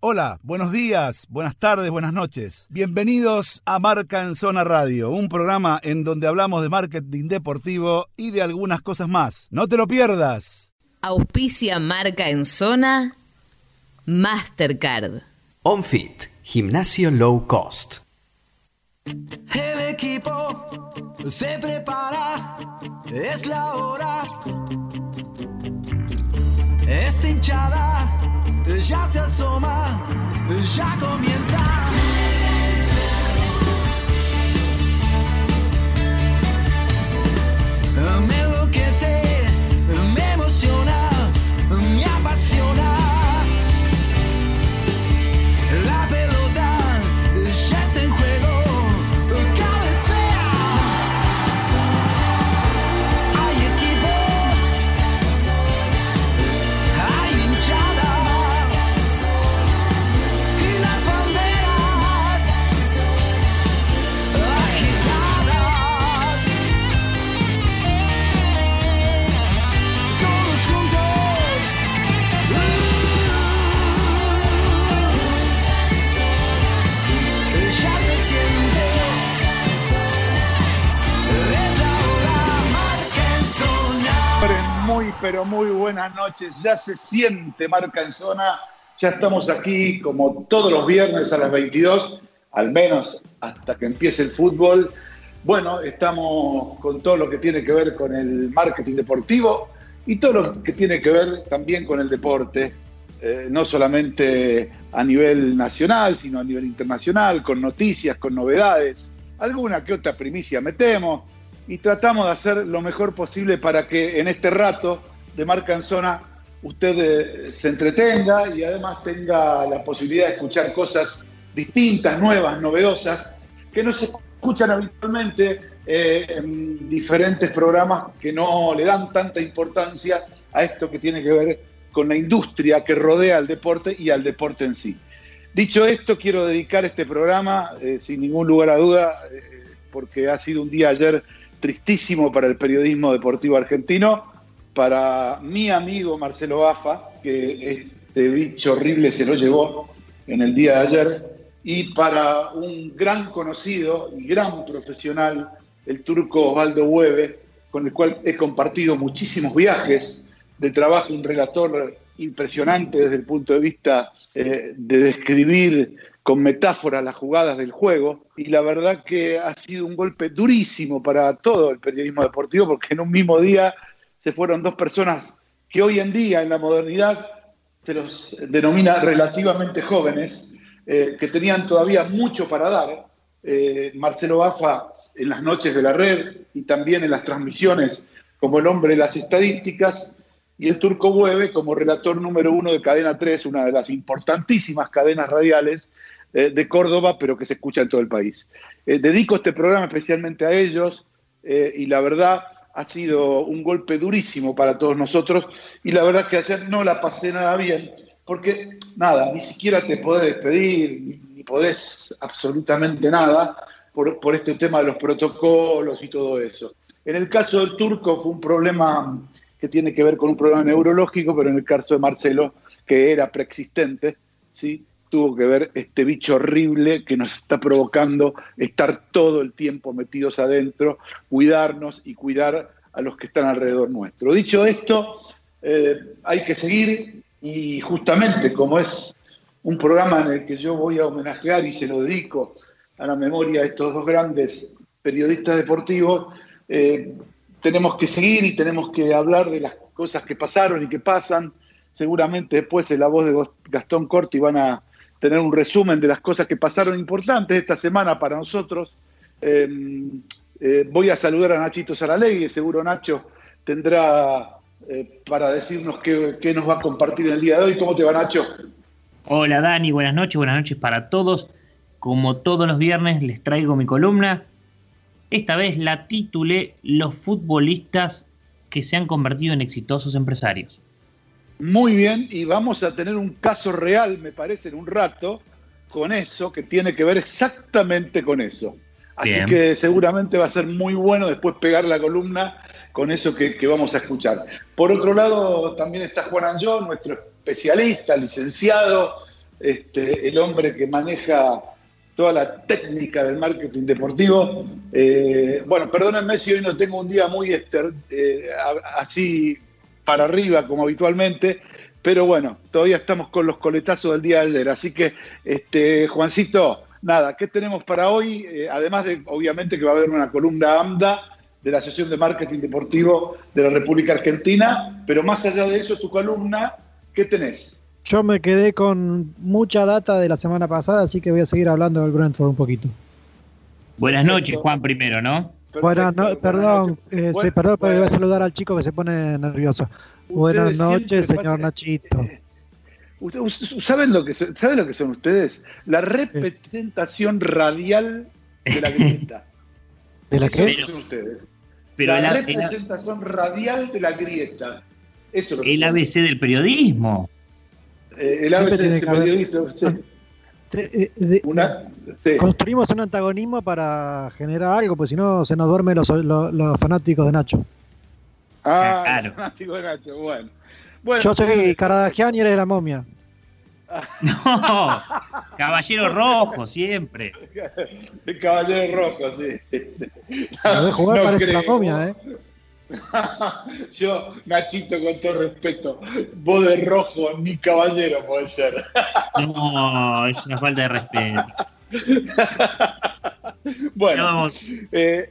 Hola, buenos días, buenas tardes, buenas noches. Bienvenidos a Marca en Zona Radio, un programa en donde hablamos de marketing deportivo y de algunas cosas más. No te lo pierdas. Auspicia Marca en Zona Mastercard. OnFit, gimnasio low cost. El equipo se prepara, es la hora. Esta hinchada ya se asoma, ya comienza. Me enloquece, me emociona, me apasiona. Pero muy buenas noches. Ya se siente Marca en Zona. Ya estamos aquí como todos los viernes a las 22, al menos hasta que empiece el fútbol. Bueno, estamos con todo lo que tiene que ver con el marketing deportivo y todo lo que tiene que ver también con el deporte, eh, no solamente a nivel nacional, sino a nivel internacional, con noticias, con novedades, alguna que otra primicia metemos y tratamos de hacer lo mejor posible para que en este rato de Marca en Zona usted eh, se entretenga y además tenga la posibilidad de escuchar cosas distintas, nuevas, novedosas, que no se escuchan habitualmente eh, en diferentes programas que no le dan tanta importancia a esto que tiene que ver con la industria que rodea al deporte y al deporte en sí. Dicho esto, quiero dedicar este programa, eh, sin ningún lugar a duda, porque ha sido un día ayer tristísimo para el periodismo deportivo argentino, para mi amigo Marcelo Bafa, que este bicho horrible se lo llevó en el día de ayer, y para un gran conocido y gran profesional, el turco Osvaldo Hueve, con el cual he compartido muchísimos viajes de trabajo, un relator impresionante desde el punto de vista eh, de describir con metáforas las jugadas del juego y la verdad que ha sido un golpe durísimo para todo el periodismo deportivo porque en un mismo día se fueron dos personas que hoy en día en la modernidad se los denomina relativamente jóvenes, eh, que tenían todavía mucho para dar. Eh, Marcelo Bafa en las noches de la red y también en las transmisiones como el hombre de las estadísticas y el Turco Hueve como relator número uno de Cadena 3, una de las importantísimas cadenas radiales eh, de Córdoba, pero que se escucha en todo el país. Eh, dedico este programa especialmente a ellos eh, y la verdad ha sido un golpe durísimo para todos nosotros y la verdad que ayer no la pasé nada bien porque nada, ni siquiera te podés despedir, ni, ni podés absolutamente nada por, por este tema de los protocolos y todo eso. En el caso del turco fue un problema que tiene que ver con un problema neurológico, pero en el caso de Marcelo, que era preexistente, ¿sí? Tuvo que ver este bicho horrible que nos está provocando estar todo el tiempo metidos adentro, cuidarnos y cuidar a los que están alrededor nuestro. Dicho esto, eh, hay que seguir y justamente como es un programa en el que yo voy a homenajear y se lo dedico a la memoria de estos dos grandes periodistas deportivos, eh, tenemos que seguir y tenemos que hablar de las cosas que pasaron y que pasan. Seguramente después en la voz de Gastón Corti van a tener un resumen de las cosas que pasaron importantes esta semana para nosotros. Eh, eh, voy a saludar a Nachito Saralegui, seguro Nacho tendrá eh, para decirnos qué, qué, nos va a compartir en el día de hoy. ¿Cómo te va Nacho? Hola Dani, buenas noches, buenas noches para todos. Como todos los viernes les traigo mi columna esta vez la titulé Los futbolistas que se han convertido en exitosos empresarios. Muy bien, y vamos a tener un caso real, me parece, en un rato, con eso, que tiene que ver exactamente con eso. Así bien. que seguramente va a ser muy bueno después pegar la columna con eso que, que, vamos a escuchar. Por otro lado, también está Juan Anjón, nuestro especialista, licenciado, este, el hombre que maneja toda la técnica del marketing deportivo. Eh, bueno, perdónenme si hoy no tengo un día muy eh, a- así para arriba como habitualmente, pero bueno, todavía estamos con los coletazos del día de ayer. Así que, este, Juancito, nada, ¿qué tenemos para hoy? Eh, además de, obviamente, que va a haber una columna AMDA de la Asociación de Marketing Deportivo de la República Argentina, pero más allá de eso, tu columna, ¿qué tenés? Yo me quedé con mucha data de la semana pasada, así que voy a seguir hablando del Brentford un poquito. Buenas noches, Juan, primero, ¿no? Buenas no- Perfecto, perdón, buenas noches. eh, sí, Bueno, perdón, pero bueno. voy a saludar al chico que se pone nervioso. Buenas noches, señor Nachito. Usted- usted- ¿Saben lo que son, ¿saben lo que son ustedes? La representación radial de la grieta. ¿De la qué? son ustedes. Pero la representación radial de la grieta. Eso es lo que el son. ABC del periodismo. Eh, el ABC tiene de eh, de- Una, sí. Construimos un antagonismo para generar algo, pues si no se nos duermen los, los- los fanáticos de Nacho. Ah, Claro. fanático de Nacho, bueno. Bueno, Yo soy Caradagian y eres la momia. No, Caballero Rojo, siempre. el caballero rojo, sí. sí. Lo de jugar No parece la creo. momia, ¿eh? Yo, Nachito, con todo respeto, vos de rojo ni caballero puede ser. No, es una falta de respeto. Bueno, No, eh,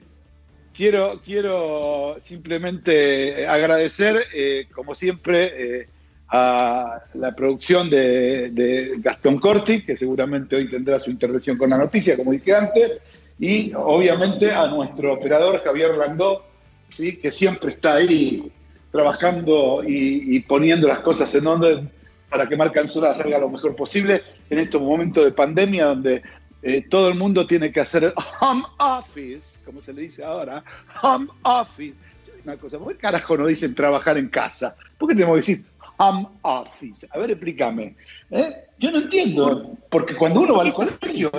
quiero, quiero simplemente agradecer, eh, como siempre, eh, a la producción de, de Gastón Corti, que seguramente hoy tendrá su intervención con la noticia, como dije antes, y obviamente a nuestro operador Javier Landó, ¿sí? que siempre está ahí trabajando y, y poniendo las cosas en orden para que Marca Anzura salga lo mejor posible en estos momentos de pandemia donde eh, todo el mundo tiene que hacer home office, como se le dice ahora, home office. Una cosa, ¿por qué carajo no dicen trabajar en casa? ¿Por qué tenemos que decir home office? A ver, explícame. ¿Eh? Yo no entiendo, porque cuando uno va al colegio,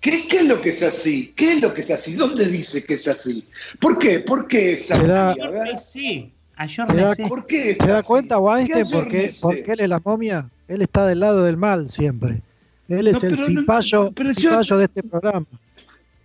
¿qué, qué es lo que es así? ¿Qué es lo que es así? ¿Dónde dice que es así? ¿Por qué? ¿Por qué es así? da- recé, ayer Se da. ¿Por qué es ¿Se da así? cuenta Weinstein ¿Qué por qué, ayornece? por qué él es la momia? Él está del lado del mal siempre. Él es No, el no- cipayo de este programa.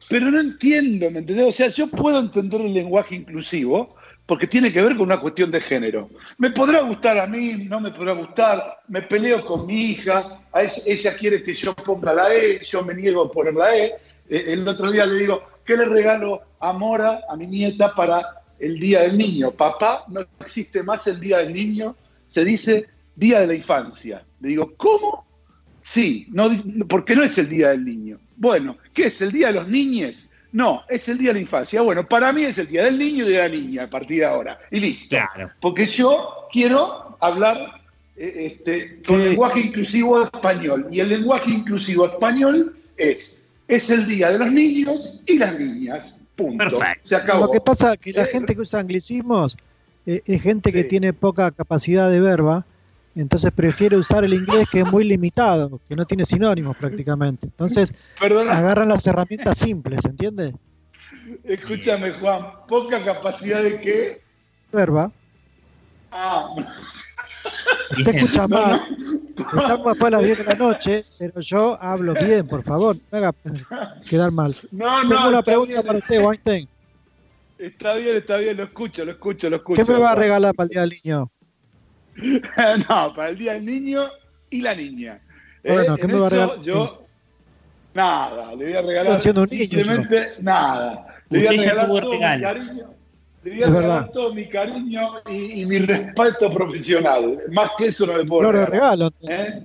Pero no entiendo, ¿me entendés? O sea, yo puedo entender el lenguaje inclusivo porque tiene que ver con una cuestión de género. Me podrá gustar a mí, no me podrá gustar, me peleo con mi hija, ella, quiere que yo ponga la E, yo me niego a poner la E. Eh, El otro día le digo, ¿qué le regalo a Mora, a mi nieta, para el Día del Niño? Papá, no existe más el Día del Niño, se dice Día de la Infancia. Le digo, ¿cómo? Sí, no, porque no es el Día del Niño. Bueno, ¿qué es el Día de los Niñes? No, es el Día de la Infancia. Bueno, para mí es el Día del Niño y de la Niña a partir de ahora. Y listo. Claro. Porque yo quiero hablar eh, este, con ¿Qué? lenguaje inclusivo español. Y el lenguaje inclusivo español es, es el Día de los Niños y las Niñas. Punto. Perfecto. Se acabó. Lo que pasa es que la Eh, gente que usa anglicismos eh, es gente que Sí. tiene poca capacidad de verba, entonces prefiere usar el inglés que es muy limitado, que no tiene sinónimos prácticamente. Entonces Perdona, agarran las herramientas simples, ¿entiendes? escúchame, Juan. Poca capacidad de qué. Verba. Ah, Te escucha No, mal. Estamos después a las 10 de la noche, pero yo hablo bien, por favor. No me haga quedar mal. no, Tengo no. una está pregunta bien. para usted, Weinstein. Está bien, está bien, lo escucho, lo escucho, lo escucho. ¿Qué me va a regalar para el Día del Niño? no, para el Día del Niño y la niña. Bueno, Eh, ¿qué en me va a eso regalar? Yo, nada, le voy a regalar. Estoy siendo un niño, Simplemente nada. Le voy a regalar todo mi cariño. Le voy a regalar todo mi cariño y, y mi respeto profesional. Más que eso no le puedo de regalar. regalo. ¿Eh?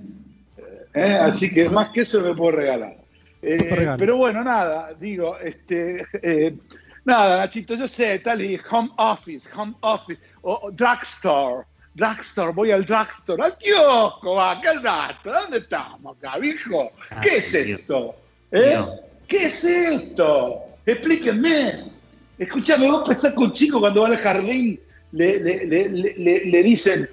¿Eh? Así que más que eso no le puedo regalar. Eh, pero bueno, nada, digo, este, eh, nada, Nachito, yo sé, tal y home office, home office, o, o drugstore, drugstore, voy al drugstore, al kiosco, va, ¿qué rato? ¿Dónde estamos acá, viejo? ¿Qué Ay, es Dios. esto? ¿Eh? Dios. ¿Qué es esto? Explíquenme. Escúchame, vos pensás que un chico cuando va al jardín le, le- le- le- dicen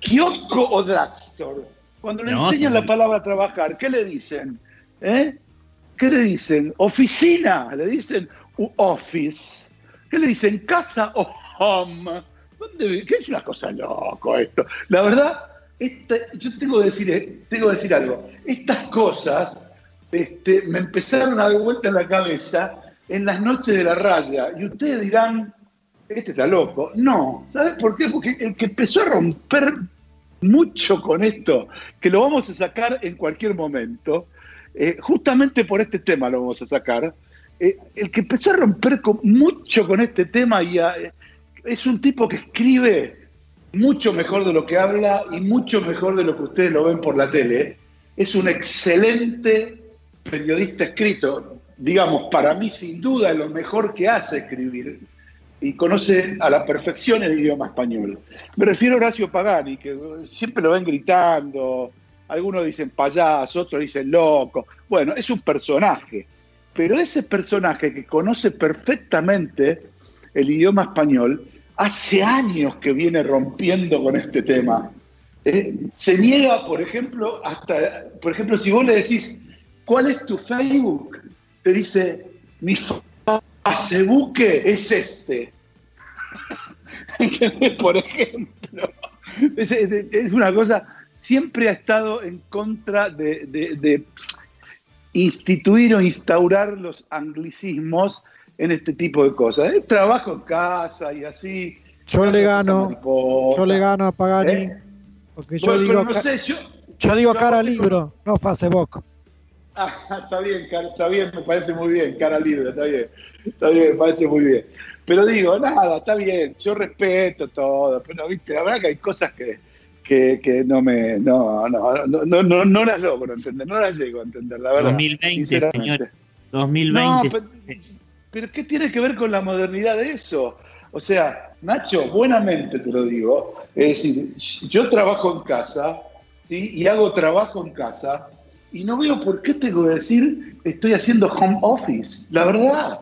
kiosco o drugstore. Cuando le No, enseñan la palabra trabajar, ¿qué le dicen? ¿Eh? ¿Qué le dicen? Oficina, le dicen office. ¿Qué le dicen? Casa o home. ¿Dónde vi- ¿Qué es una cosa loco esto? La verdad, Esta- yo tengo que, decir, eh, tengo decir algo. Estas cosas este, me empezaron a dar vuelta en la cabeza en las noches de la raya. Y ustedes dirán, este está loco. No, ¿sabes por qué? Porque el que empezó a romper mucho con esto, que lo vamos a sacar en cualquier momento, eh, justamente por este tema lo vamos a sacar, eh, el que empezó a romper mucho con este tema y a- es un tipo que escribe mucho mejor de lo que habla y mucho mejor de lo que ustedes lo ven por la tele. Es un excelente periodista escrito, digamos, para mí sin duda lo mejor que hace escribir y conoce a la perfección el idioma español. Me refiero a Horacio Pagani, que siempre lo ven gritando, algunos dicen payaso, otros dicen loco. Bueno, es un personaje, pero ese personaje que conoce perfectamente el idioma español, hace años que viene rompiendo con este tema. Eh, se niega, por ejemplo, hasta, por ejemplo, si vos le decís, ¿cuál es tu Facebook? Te dice, mi Facebook es este. por ejemplo. Es, una cosa, siempre ha estado en contra de instituir o instaurar los anglicismos en este tipo de cosas. Eh, Trabajo en casa y así. Yo le gano, mariposa. yo le gano a Pagani, ¿Eh? porque yo Bueno, digo, no sé, yo, yo digo yo cara aparte- libro, no Facebook. Ah, está bien, cara- está bien, me parece muy bien, cara libre, está bien, está bien, me parece muy bien. Pero digo, nada, está bien, yo respeto todo, pero viste, la verdad que hay cosas que, que, que no me, no, no, no, no, no, no las logro entender, no las llego a entender, la verdad. 2020, sinceramente. señor. 2020. No, pero, pero ¿qué tiene que ver con la modernidad de eso? O sea, Nacho, buenamente te lo digo, es decir, yo trabajo en casa, ¿sí? Y hago trabajo en casa, y no veo por qué tengo que decir estoy haciendo home office, la verdad.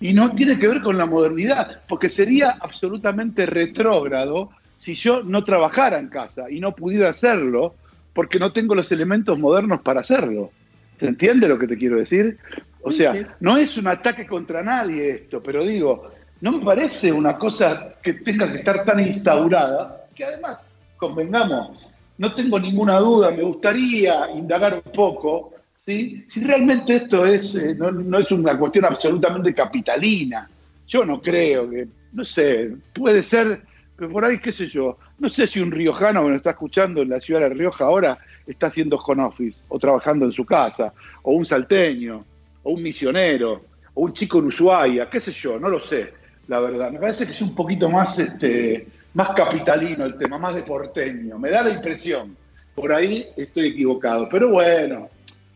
Y no tiene que ver con la modernidad, porque sería absolutamente retrógrado si yo no trabajara en casa y no pudiera hacerlo, porque no tengo los elementos modernos para hacerlo. ¿Se entiende lo que te quiero decir? O Sí, sea, sí. no es un ataque contra nadie esto, pero digo, no me parece una cosa que tenga que estar tan instaurada, que además, convengamos, no tengo ninguna duda, me gustaría indagar un poco, ¿sí? si realmente esto es, eh, no, no es una cuestión absolutamente capitalina. Yo no creo que, no sé, puede ser que por ahí, qué sé yo, no sé si un riojano que nos está escuchando en la ciudad de Rioja ahora está haciendo home office o trabajando en su casa, o un salteño, o un misionero, o un chico en Ushuaia, qué sé yo, no lo sé, la verdad. Me parece que es un poquito más, este, más capitalino el tema, más de porteño. Me da la impresión. Por ahí estoy equivocado. Pero bueno,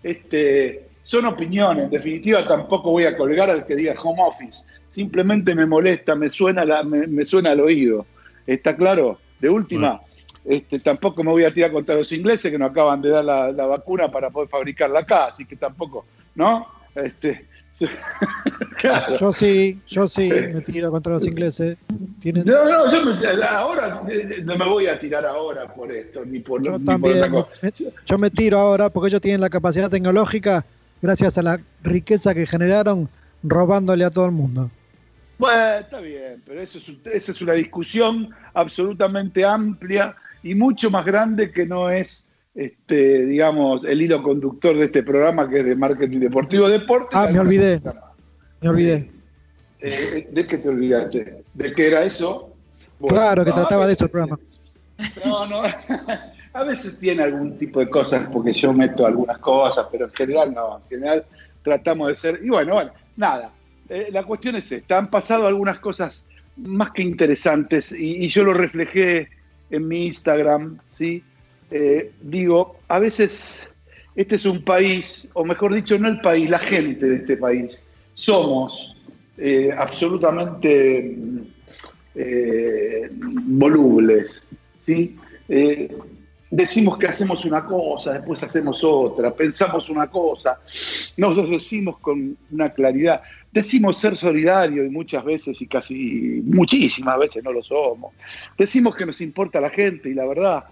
este, son opiniones. En definitiva, tampoco voy a colgar al que diga home office. Simplemente me molesta, me suena, la, me, me suena al oído. ¿Está claro? De última, este, tampoco me voy a tirar contra los ingleses que nos acaban de dar la, la vacuna para poder fabricarla acá, así que tampoco, ¿no? Este, claro. Yo sí, yo sí me tiro contra los ingleses. Tienen, No, no, yo me, ahora no me voy a tirar ahora por esto, ni por, yo ni por también, cosa. me- yo me tiro ahora porque ellos tienen la capacidad tecnológica gracias a la riqueza que generaron robándole a todo el mundo. Bueno, está bien, pero eso es, un- esa es una discusión absolutamente amplia y mucho más grande que no es, este, digamos, el hilo conductor de este programa que es de marketing deportivo. Deporte. Ah, me olvidé. Me olvidé. Eh, ¿De qué te olvidaste? ¿De qué era eso? Bueno, Claro, que no, trataba de eso el programa. No, no. A veces tiene algún tipo de cosas porque yo meto algunas cosas, pero en general no. En general tratamos de ser. Y bueno, bueno, nada. Eh, la cuestión es esta. Han pasado algunas cosas más que interesantes y, y yo lo reflejé en mi Instagram, ¿sí? Eh, digo, a veces este es un país, o mejor dicho, no el país, la gente de este país. Somos eh, absolutamente eh, volubles, ¿sí? Decimos que hacemos una cosa, después hacemos otra, pensamos una cosa, nos decimos con una claridad, decimos ser solidarios y muchas veces y casi muchísimas veces no lo somos, decimos que nos importa la gente y la verdad,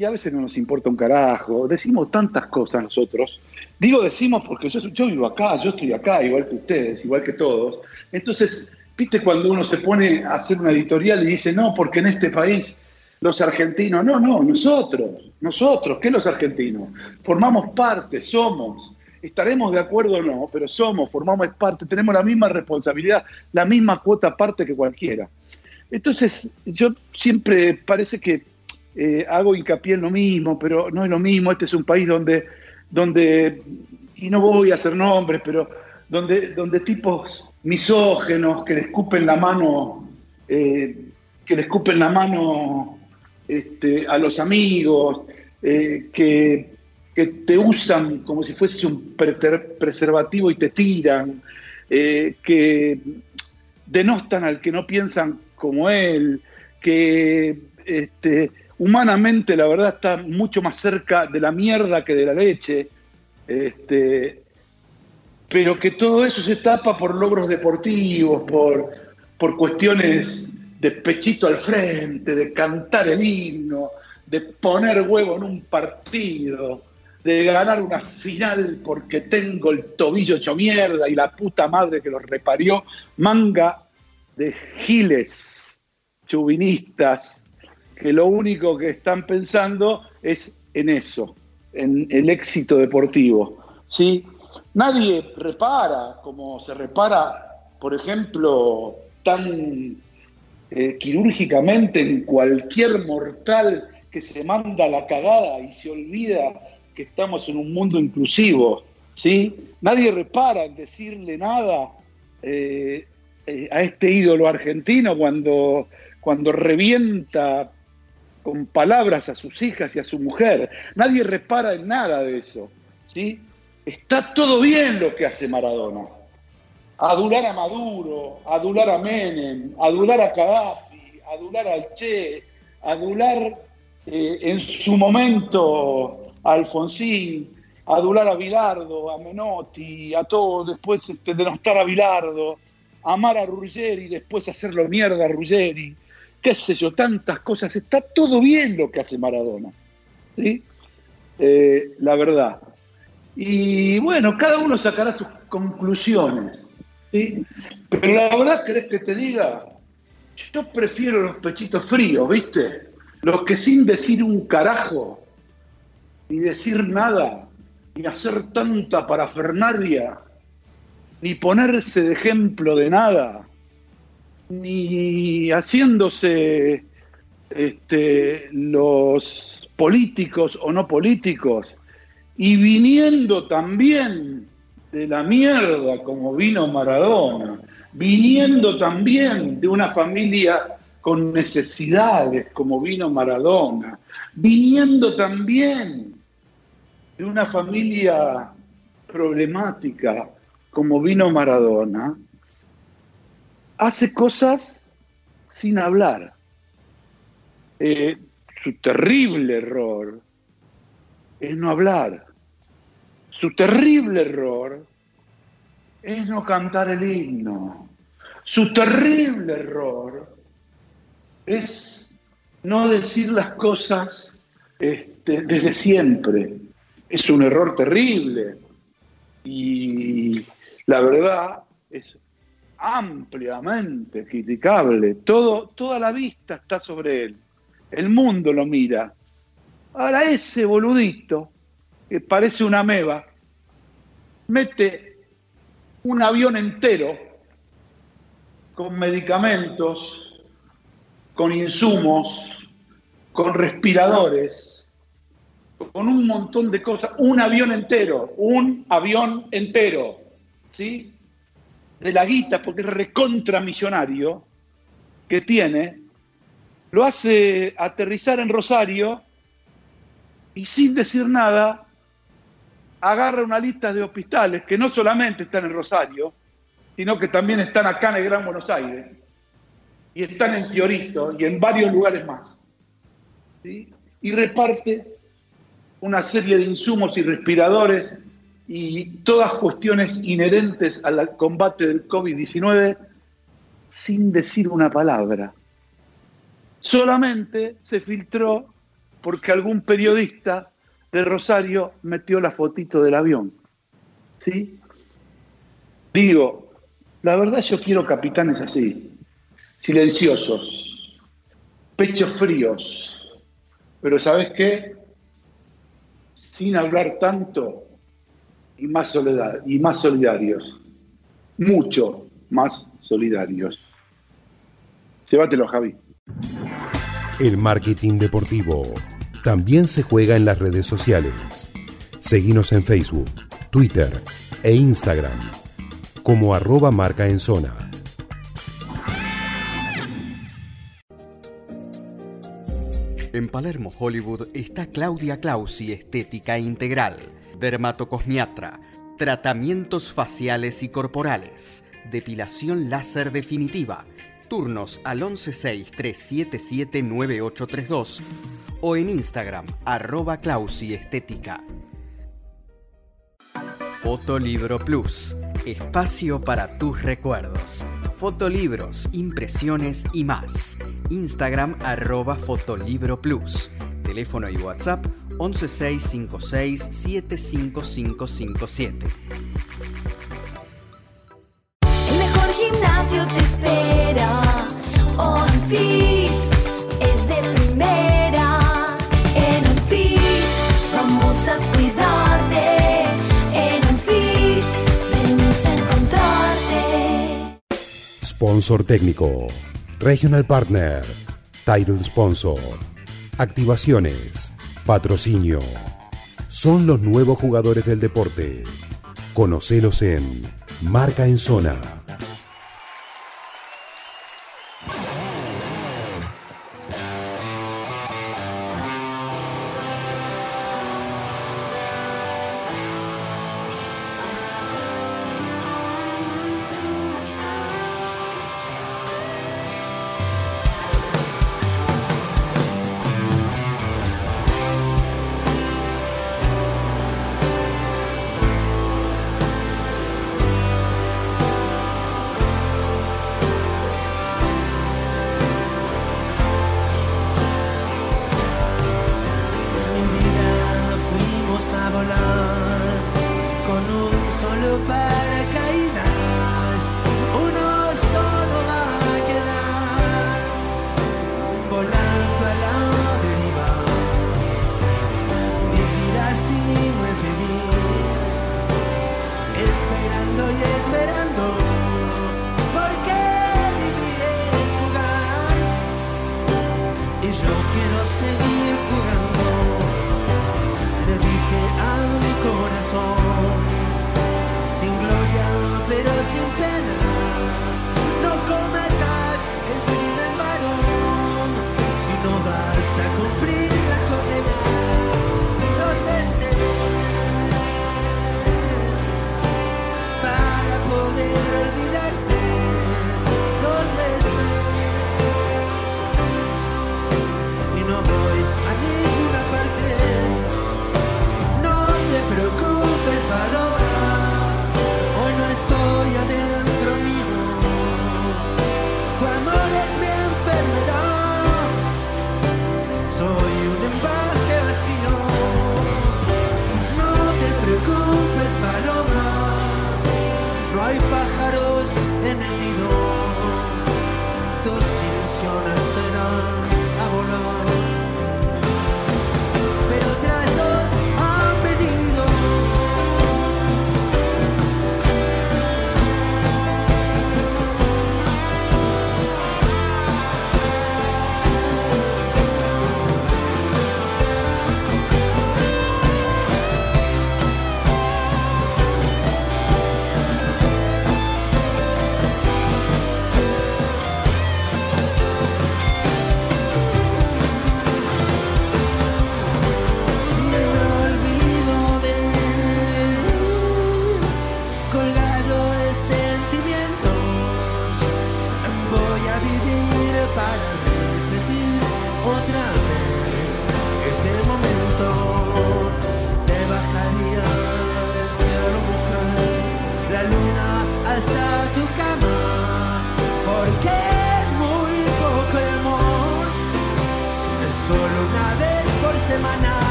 y a veces no nos importa un carajo, decimos tantas cosas nosotros, digo decimos porque yo, vivo acá, yo estoy acá, igual que ustedes, igual que todos, entonces, viste cuando uno se pone a hacer una editorial y dice, no, porque en este país los argentinos. No, no, nosotros, nosotros, ¿qué los argentinos? Formamos parte, somos. Estaremos de acuerdo o no, pero somos, formamos parte, tenemos la misma responsabilidad, la misma cuota parte que cualquiera. Entonces, yo siempre parece que eh, hago hincapié en lo mismo, pero no es lo mismo. Este es un país donde, donde y no voy a hacer nombres, pero donde, donde tipos misógenos que le escupen la mano, eh, que le escupen la mano este, a los amigos, eh, que, que, te usan como si fuese un preservativo y te tiran, que denostan al que no piensan como él, que este, humanamente la verdad está mucho más cerca de la mierda que de la leche, este, pero que todo eso se tapa por logros deportivos, por, por cuestiones de pechito al frente, de cantar el himno, de poner huevo en un partido, de ganar una final porque tengo el tobillo hecho mierda y la puta madre que lo reparió, manga de giles, chuvinistas, que lo único que están pensando es en eso, en el éxito deportivo. ¿sí? Nadie repara como se repara, por ejemplo, tan eh, quirúrgicamente en cualquier mortal que se manda la cagada y se olvida que estamos en un mundo inclusivo. ¿sí? Nadie repara en decirle nada eh, eh, a este ídolo argentino cuando, cuando revienta con palabras a sus hijas y a su mujer. Nadie repara en nada de eso. ¿sí? Está todo bien lo que hace Maradona. Adular a Maduro, adular a Menem, adular a Gaddafi, adular al Che, adular eh, en su momento a Alfonsín, adular a Bilardo, a Menotti, a todo, después este, denostar a Bilardo, amar a Ruggeri, después hacerlo mierda a Ruggeri, qué sé yo, tantas cosas. Está todo bien lo que hace Maradona. ¿sí? Eh, la verdad. Y bueno, cada uno sacará sus conclusiones. ¿sí? Pero la verdad, ¿querés que te diga? Yo prefiero los pechitos fríos, ¿viste? Los que sin decir un carajo, ni decir nada, ni hacer tanta parafernalia, ni ponerse de ejemplo de nada, ni haciéndose este, los políticos o no políticos, y viniendo también de la mierda como vino Maradona, viniendo también de una familia con necesidades como vino Maradona, viniendo también de una familia problemática como vino Maradona, hace cosas sin hablar. Eh, su terrible error es no hablar. Su terrible error es no cantar el himno. Su terrible error es no decir las cosas este, desde siempre. Es un error terrible. Y la verdad es ampliamente criticable. Todo, toda la vista está sobre él. El mundo lo mira. Ahora ese boludito, que parece una meba, mete un avión entero con medicamentos, con insumos, con respiradores, con un montón de cosas, un avión entero, un avión entero, ¿sí? De la guita, porque es recontramillonario que tiene, lo hace aterrizar en Rosario y sin decir nada agarra una lista de hospitales que no solamente están en Rosario, sino que también están acá en el Gran Buenos Aires, y están en Fiorito y en varios lugares más. Y reparte una serie de insumos y respiradores y todas cuestiones inherentes al combate del COVID-19 sin decir una palabra. Solamente se filtró porque algún periodista de Rosario metió la fotito del avión. ¿Sí? Digo, la verdad yo quiero capitanes así, silenciosos, pechos fríos, pero ¿sabes qué? Sin hablar tanto y más soledad y más solidarios. Mucho más solidarios. Llévatelo, Javi. El marketing deportivo también se juega en las redes sociales. Seguimos en Facebook, Twitter e Instagram como arroba marca en zona. En Palermo, Hollywood, está Claudia Clausi Estética Integral, dermatocosmiatra, tratamientos faciales y corporales, depilación láser definitiva, turnos al 116-377-9832 o en Instagram, arroba Clausi Estética. Fotolibro Plus, espacio para tus recuerdos. Fotolibros, impresiones y más. Instagram arroba Fotolibro Plus. Teléfono y WhatsApp 11656-75557. El mejor gimnasio te espera. On Fit es de primera. En On Fit vamos a cuidarte. En On Fit venimos a encontrarte. Sponsor técnico. Regional Partner. Title Sponsor. Activaciones. Patrocinio. Son los nuevos jugadores del deporte. Conocelos en Marca en Zona.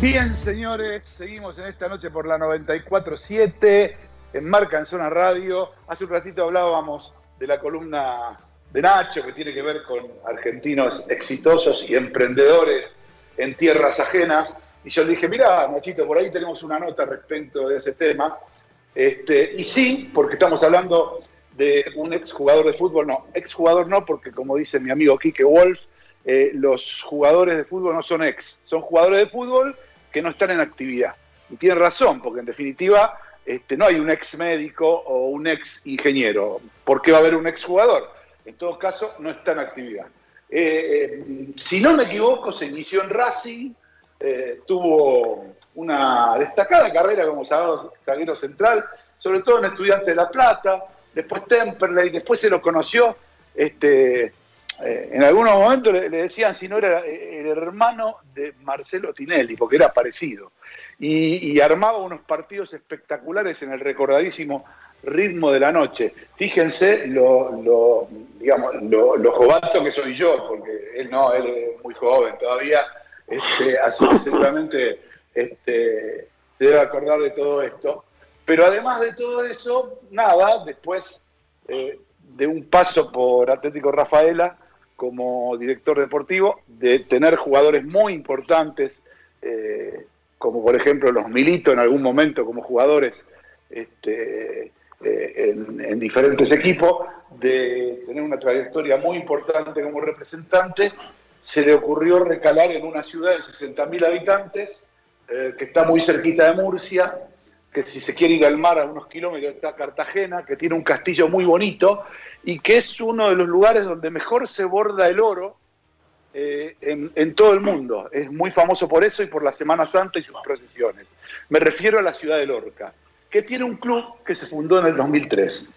Bien, señores, seguimos en esta noche por la 94.7 en Marca en Zona Radio. Hace un ratito hablábamos de la columna de Nacho que tiene que ver con argentinos exitosos y emprendedores en tierras ajenas. Y yo le dije, mirá, Nachito, por ahí tenemos una nota respecto de ese tema. Este, y sí, porque estamos hablando de un exjugador de fútbol, no, exjugador no, porque como dice mi amigo Quique Wolf, eh, los jugadores de fútbol no son ex, son jugadores de fútbol que no están en actividad. Y tiene razón, porque en definitiva este, no hay un ex médico o un ex ingeniero. ¿Por qué va a haber un ex jugador? En todo caso, no está en actividad. Eh, eh, si no me equivoco, se inició en Racing, eh, tuvo una destacada carrera como zaguero, zaguero central, sobre todo en Estudiantes de La Plata, después Temperley, después se lo conoció este, eh, en algunos momentos le, decían si no era el hermano de Marcelo Tinelli, porque era parecido. Y, armaba unos partidos espectaculares en el recordadísimo ritmo de la noche. Fíjense lo, lo, digamos, lo, lo que soy yo, porque él no, él es muy joven todavía, este, así que seguramente este, se debe acordar de todo esto. Pero además de todo eso, nada, después eh, de un paso por Atlético Rafaela, como director deportivo, de tener jugadores muy importantes, eh, como por ejemplo los Milito en algún momento como jugadores este, eh, en, en, diferentes equipos, de tener una trayectoria muy importante como representante, se le ocurrió recalar en una ciudad de 60.000 habitantes, eh, que está muy cerquita de Murcia, que si se quiere ir al mar a unos kilómetros está Cartagena, que tiene un castillo muy bonito y que es uno de los lugares donde mejor se borda el oro eh, en, todo el mundo. Es muy famoso por eso y por la Semana Santa y sus procesiones. Me refiero a la ciudad de Lorca, que tiene un club que se fundó en el 2003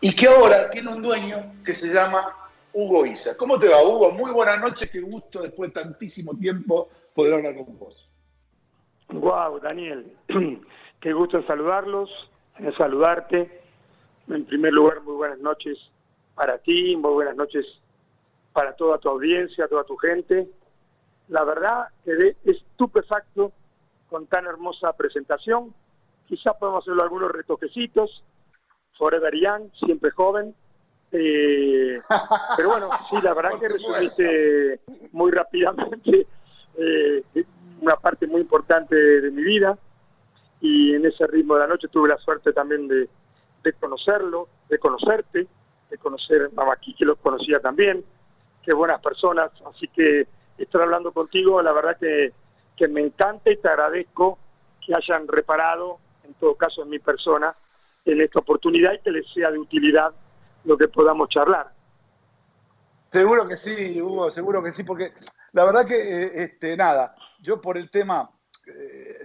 y que ahora tiene un dueño que se llama Hugo Isa. ¿Cómo te va, Hugo? Muy buenas noches, qué gusto después de tantísimo tiempo poder hablar con vos. Wow, Daniel, qué gusto saludarlos, saludarte. En primer lugar, muy buenas noches para ti, muy buenas noches para toda tu audiencia, toda tu gente. La verdad, quedé estupefacto con tan hermosa presentación. Quizá podemos hacerlo algunos retoquecitos. Forever Young, siempre joven. Eh, pero bueno, sí, la verdad que resumiste muy rápidamente eh, una parte muy importante de, mi vida y en ese ritmo de la noche tuve la suerte también de, de conocerlo, de conocerte, de conocer a Maquí, que los conocía también, qué buenas personas, así que estar hablando contigo, la verdad que, que me encanta y te agradezco que hayan reparado, en todo caso en mi persona, en esta oportunidad y que les sea de utilidad lo que podamos charlar. Seguro que sí, Hugo, seguro que sí, porque la verdad que, eh, este, nada, yo por el tema,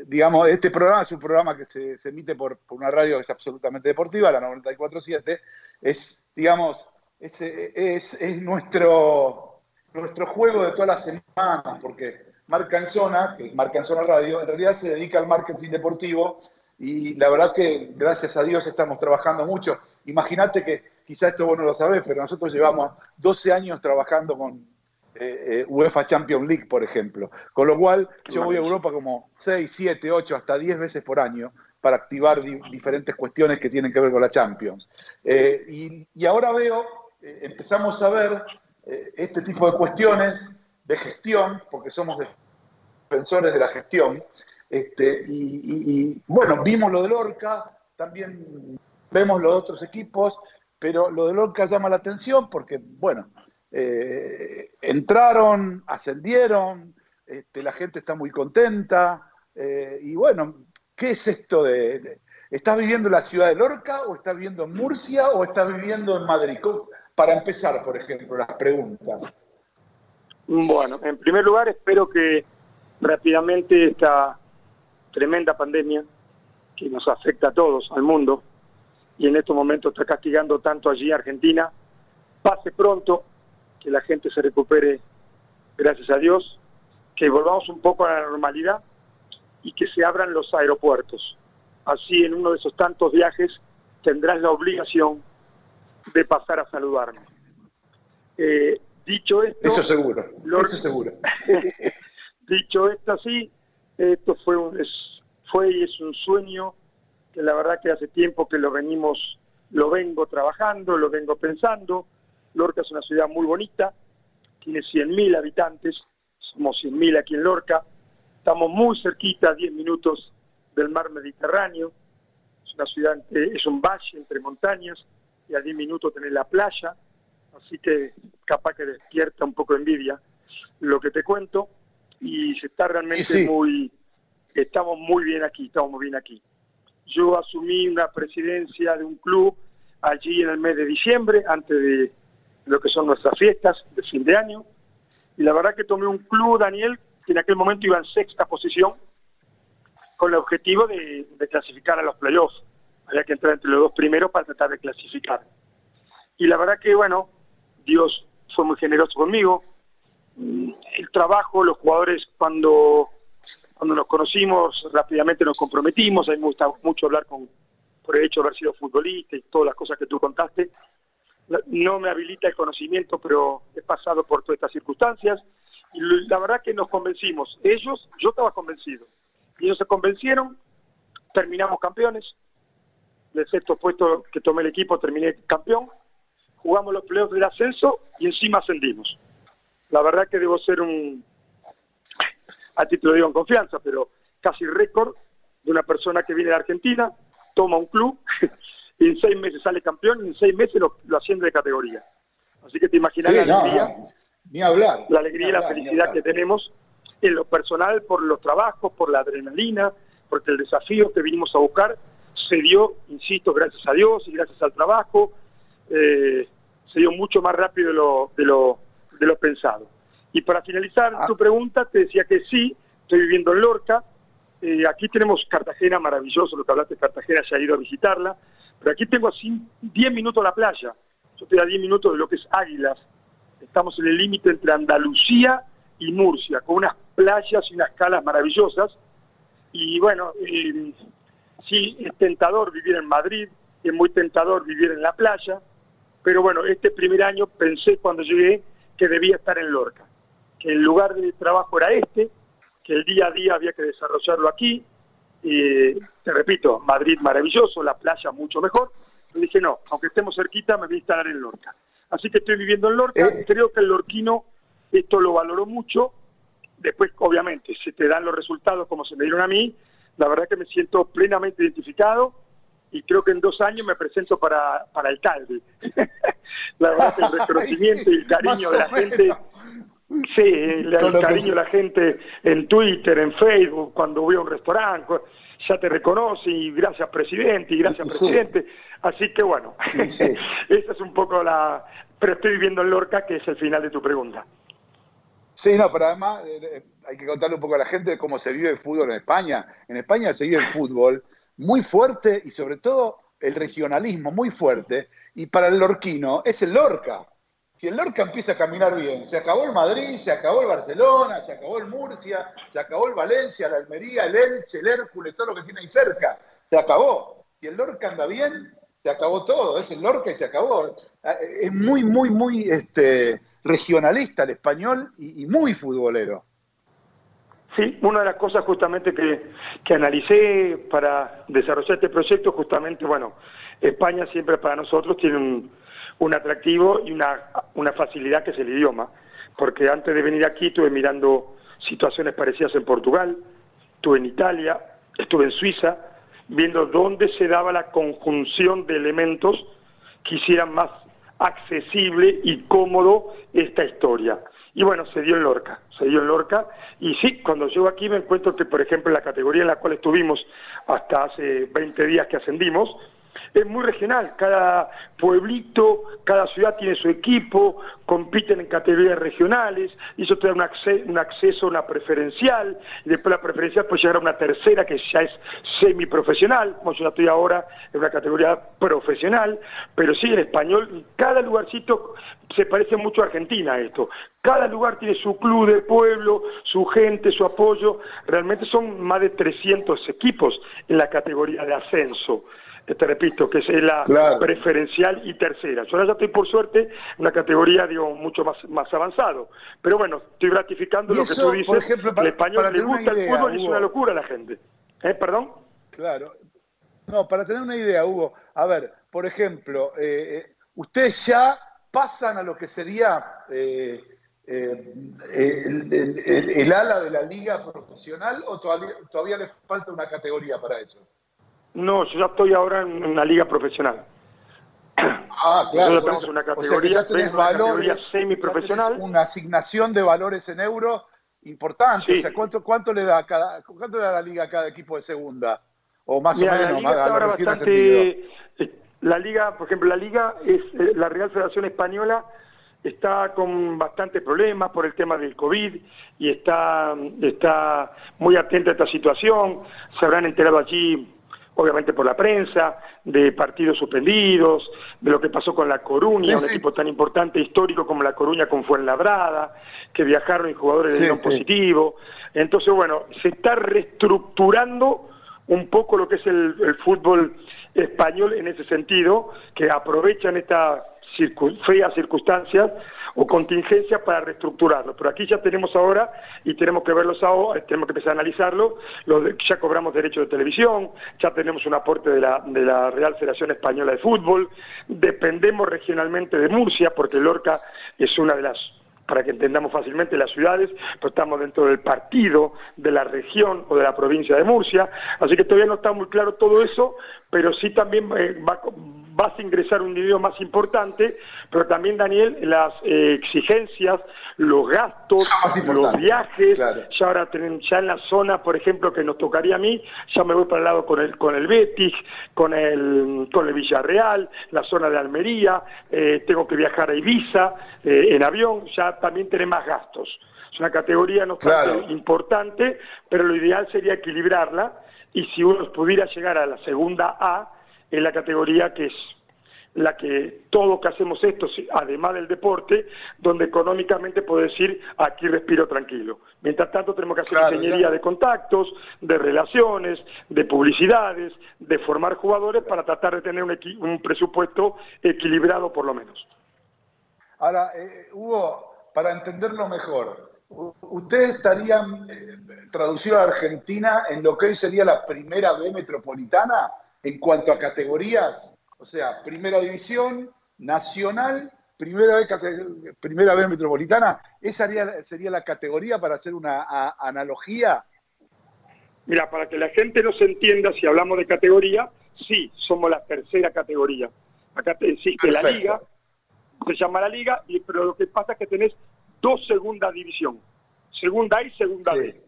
digamos, este programa es un programa que se, emite por, una radio que es absolutamente deportiva, la 94.7, es, digamos, es, es, es, nuestro, nuestro juego de todas las semanas, porque Marca en Zona, que es Marca en Zona Radio, en realidad se dedica al marketing deportivo y la verdad que gracias a Dios estamos trabajando mucho. Imagínate que quizás esto vos no lo sabés, pero nosotros llevamos 12 años trabajando con eh, eh, UEFA Champions League, por ejemplo. Con lo cual, yo voy a Europa como 6, 7, 8, hasta 10 veces por año para activar di diferentes cuestiones que tienen que ver con la Champions. Eh, y, y, ahora veo, eh, empezamos a ver este tipo de cuestiones de gestión, porque somos defensores de la gestión. Este, y, y, y bueno, vimos lo del Orca, también vemos los otros equipos, pero lo del Orca llama la atención porque, bueno, eh, entraron, ascendieron, este, la gente está muy contenta, eh, y bueno, ¿qué es esto de, ¿Estás viviendo en la ciudad de Lorca o estás viviendo en Murcia o estás viviendo en Madrid? Para empezar, por ejemplo, las preguntas. Bueno, en primer lugar, espero que rápidamente esta tremenda pandemia que nos afecta a todos, al mundo, y en estos momentos está castigando tanto allí Argentina, pase pronto, que la gente se recupere, gracias a Dios, que volvamos un poco a la normalidad y que se abran los aeropuertos. Así en uno de esos tantos viajes tendrás la obligación de pasar a saludarme. Eh, dicho esto... Eso seguro, eso seguro. dicho esto así, Esto fue, un, es, fue y es un sueño que la verdad que hace tiempo que lo venimos, lo vengo trabajando, lo vengo pensando. Lorca es una ciudad muy bonita, tiene 100.000 habitantes, somos 100.000 aquí en Lorca, estamos muy cerquita, 10 minutos del mar Mediterráneo, es una ciudad, es un valle entre montañas y a 10 minutos tenés la playa, así que capaz que despierta un poco de envidia lo que te cuento y se está realmente sí. muy, estamos muy bien aquí, estamos muy bien aquí. Yo asumí una presidencia de un club allí en el mes de diciembre, antes de lo que son nuestras fiestas de fin de año, y la verdad que tomé un club, Daniel, que en aquel momento iba en sexta posición, con el objetivo de, de clasificar a los playoffs. Había que entrar entre los dos primeros para tratar de clasificar. Y la verdad que, bueno, Dios fue muy generoso conmigo. Mm, El trabajo, los jugadores, cuando, cuando nos conocimos, rápidamente nos comprometimos. A mí me gusta mucho hablar con, por el hecho de haber sido futbolista y todas las cosas que tú contaste. No me habilita el conocimiento, pero he pasado por todas estas circunstancias. Y la verdad que nos convencimos. Ellos, yo estaba convencido. Y ellos se convencieron, terminamos campeones. Del sexto puesto que tomé el equipo, terminé campeón. Jugamos los playoffs del ascenso y encima ascendimos. La verdad que debo ser un, a ti te lo digo en confianza, pero casi récord de una persona que viene de Argentina, toma un club y en seis meses sale campeón y en seis meses lo, lo asciende de categoría. Así que te imaginas Sí, la no, alegría, no, ni hablar. la alegría Ni y la felicidad que tenemos en lo personal por los trabajos, por la adrenalina, porque el desafío que vinimos a buscar se dio, insisto, gracias a Dios y gracias al trabajo, eh, se dio mucho más rápido de lo, de lo, de lo pensado. Y para finalizar Ah. tu pregunta, te decía que sí, estoy viviendo en Lorca, eh, aquí tenemos Cartagena, maravilloso, lo que hablaste de Cartagena, se ha ido a visitarla, pero aquí tengo así 10 minutos la playa, yo estoy a 10 minutos de lo que es Águilas, estamos en el límite entre Andalucía y Murcia, con unas playas y unas calas maravillosas, y bueno, eh, sí, es tentador vivir en Madrid, es muy tentador vivir en la playa, pero bueno, este primer año pensé cuando llegué que debía estar en Lorca, que el lugar de trabajo era este, que el día a día había que desarrollarlo aquí. Y, te repito, Madrid maravilloso, la playa mucho mejor. Dije, no, aunque estemos cerquita, me voy a instalar en Lorca. Así que estoy viviendo en Lorca, Eh. creo que el lorquino esto lo valoró mucho. Después, obviamente, se te dan los resultados como se me dieron a mí. La verdad que me siento plenamente identificado y creo que en dos años me presento para, para alcalde. la verdad que el reconocimiento y el cariño de la gente. Sí, el, el cariño de la gente en Twitter, en Facebook, cuando voy a un restaurante, ya te reconoce y gracias presidente y gracias Sí. presidente. Así que bueno, Sí. esa es un poco la... Pero estoy viviendo en Lorca, que es el final de tu pregunta. Sí, no, pero además eh, eh, hay que contarle un poco a la gente cómo se vive el fútbol en España. En España se vive el fútbol muy fuerte y sobre todo el regionalismo muy fuerte. Y para el lorquino es el Lorca. Si el Lorca empieza a caminar bien, se acabó el Madrid, se acabó el Barcelona, se acabó el Murcia, se acabó el Valencia, la Almería, el Elche, el Hércules, todo lo que tiene ahí cerca. Se acabó. Si el Lorca anda bien, se acabó todo. Es el Lorca y se acabó. Es muy, muy, muy este, regionalista el español y, y muy futbolero. Sí, una de las cosas justamente que, que analicé para desarrollar este proyecto, justamente, bueno, España siempre para nosotros tiene un, un atractivo y una, una facilidad que es el idioma, porque antes de venir aquí estuve mirando situaciones parecidas en Portugal, estuve en Italia, estuve en Suiza, viendo dónde se daba la conjunción de elementos que hicieran más accesible y cómodo esta historia. Y bueno, se dio en Lorca, se dio en Lorca. Y sí, cuando llego aquí me encuentro que, por ejemplo, en la categoría en la cual estuvimos hasta hace 20 días que ascendimos, es muy regional. Cada pueblito, cada ciudad tiene su equipo, compiten en categorías regionales, y eso te da un, acce- un acceso a una preferencial, y después la preferencial puede llegar a una tercera que ya es semiprofesional, como yo ya estoy ahora en una categoría profesional, pero sí en español, cada lugarcito se parece mucho a Argentina esto. Cada lugar tiene su club de pueblo, su gente, su apoyo. Realmente son más de 300 equipos en la categoría de ascenso. Te repito, que es la Claro. preferencial y tercera. Yo ahora ya estoy, por suerte, en una categoría, digo, mucho más, más avanzado. Pero bueno, estoy ratificando Y lo que tú dices. por ejemplo, para- el español le gusta el fútbol y es una locura a la gente. ¿Eh? ¿Perdón? Claro. No, para tener una idea, Hugo, a ver, por ejemplo, eh, eh, ustedes ya pasan a lo que sería eh, eh, el, el- el- el ala de la liga profesional o todavía, todavía le falta una categoría para eso. No, yo ya estoy ahora en una liga profesional. Ah, claro. Nosotros tenemos una O sea que categoría, ya tenés tenemos una categoría valores, semiprofesional. ya tenés una asignación de valores en euro importante. Sí. O sea, ¿cuánto, cuánto le da a cada, cuánto le da la liga a cada equipo de segunda? O más Mira, o la menos, liga más, está a lo ahora bastante. eh, La liga, por ejemplo, la liga es eh, la Real Federación Española está con bastantes problemas por el tema del COVID y está, está muy atenta a esta situación. Se habrán enterado allí, obviamente por la prensa, de partidos suspendidos, de lo que pasó con La Coruña, Sí, un sí. equipo tan importante histórico como La Coruña con Fuenlabrada, que viajaron y jugadores Sí, de dieron positivo. Entonces, bueno, se está reestructurando un poco lo que es el, el fútbol español en ese sentido, que aprovechan estas circu- feas circunstancias o contingencias para reestructurarlo. Pero aquí ya tenemos ahora, y tenemos que verlos ahora, tenemos que empezar a analizarlo, ya cobramos derechos de televisión, ya tenemos un aporte de la, de la Real Federación Española de Fútbol, dependemos regionalmente de Murcia, porque Lorca es una de las para que entendamos fácilmente las ciudades, pues estamos dentro del partido de la región o de la provincia de Murcia, así que todavía no está muy claro todo eso, pero sí también eh, va- vas a ingresar un dinero más importante, pero también, Daniel, las eh, exigencias, los gastos, los viajes, claro. ya ahora ya en la zona, por ejemplo, que nos tocaría a mí, ya me voy para el lado con el con el Betis, con el con el Villarreal, la zona de Almería, eh, tengo que viajar a Ibiza eh, en avión, ya también tiene más gastos. Es una categoría no Claro. importante, pero lo ideal sería equilibrarla y si uno pudiera llegar a la segunda A, en la categoría que es la que todos que hacemos esto, además del deporte, donde económicamente puedo decir, aquí respiro tranquilo. Mientras tanto tenemos que hacer Claro, ingeniería ya. de contactos, de relaciones, de publicidades, de formar jugadores para tratar de tener un, equi- un presupuesto equilibrado por lo menos. Ahora, eh, Hugo, para entenderlo mejor, ¿ustedes estarían eh, traducido a Argentina en lo que hoy sería la primera B metropolitana en cuanto a categorías? O sea, primera división, nacional, primera cate- primera B metropolitana. ¿Esa sería, sería la categoría para hacer una a- analogía? Mira, para que la gente nos entienda, si hablamos de categoría, sí, somos la tercera categoría. Acá te existe la Perfecto. liga, se llama la liga, y, pero lo que pasa es que tenés dos segunda división, segunda A y segunda Sí. B.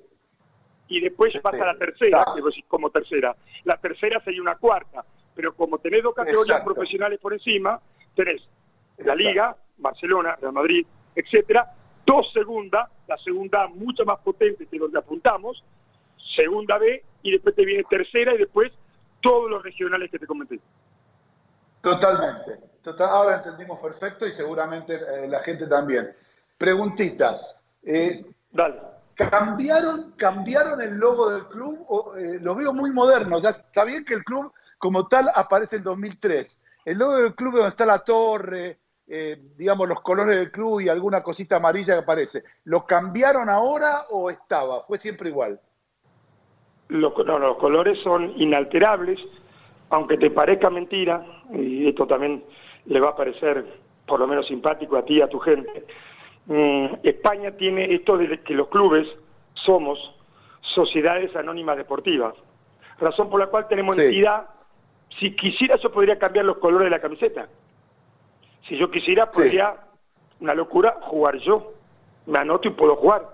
Y después pasa a la tercera, Ah. que vos decís como tercera. La tercera sería una cuarta, pero como tenés dos categorías Exacto. profesionales por encima, tenés la Exacto. liga, Barcelona, Real Madrid, etcétera, dos segunda, la segunda mucho más potente que donde apuntamos, segunda B, y después te viene tercera y después todos los regionales que te comenté. Totalmente. Total- ahora entendimos perfecto y seguramente eh, la gente también. Preguntitas. Eh, Dale. ¿Cambiaron, ¿Cambiaron el logo del club? O, eh, lo veo muy moderno. Ya está bien que el club como tal aparece en 2003. El logo del club donde está la torre, eh, digamos los colores del club y alguna cosita amarilla que aparece. ¿Lo cambiaron ahora o estaba? ¿Fue siempre igual? Los, no, los colores son inalterables, aunque te parezca mentira, y esto también le va a parecer por lo menos simpático a ti y a tu gente. mm, España tiene esto de que los clubes somos sociedades anónimas deportivas, razón por la cual tenemos Sí. entidad. Si quisiera, yo podría cambiar los colores de la camiseta. Si yo quisiera, Sí. podría, una locura, jugar yo. Me anoto y puedo jugar.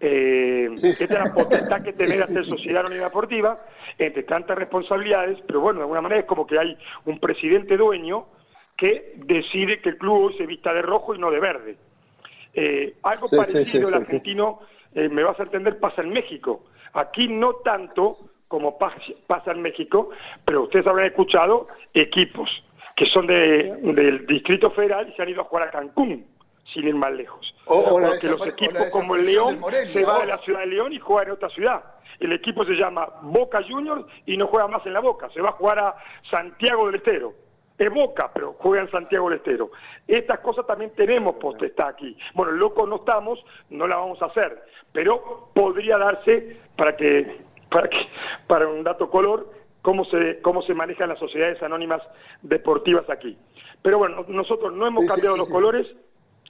Eh, Sí. Esta es la potestad que tener Sí, sí. sociedad anónima deportiva, entre tantas responsabilidades, pero bueno, de alguna manera es como que hay un presidente dueño que decide que el club hoy se vista de rojo y no de verde. Eh, algo parecido sí, argentino, eh, me vas a entender, pasa en México. Aquí no tanto como pas- pasa en México, pero ustedes habrán escuchado equipos que son de, del Distrito Federal y se han ido a jugar a Cancún, sin ir más lejos. O- Porque los equipos como el León se van de la ciudad de León y juegan en otra ciudad. el equipo se llama Boca Juniors y no juega más en la Boca, se va a jugar a Santiago del Estero. Es Boca, pero juega en Santiago del Estero. Estas cosas también tenemos potestad aquí. Bueno, locos no estamos, no la vamos a hacer, pero podría darse para que, para que, para un dato color, cómo se, cómo se manejan las sociedades anónimas deportivas aquí. Pero bueno, nosotros no hemos Sí, cambiado sí, los sí. colores,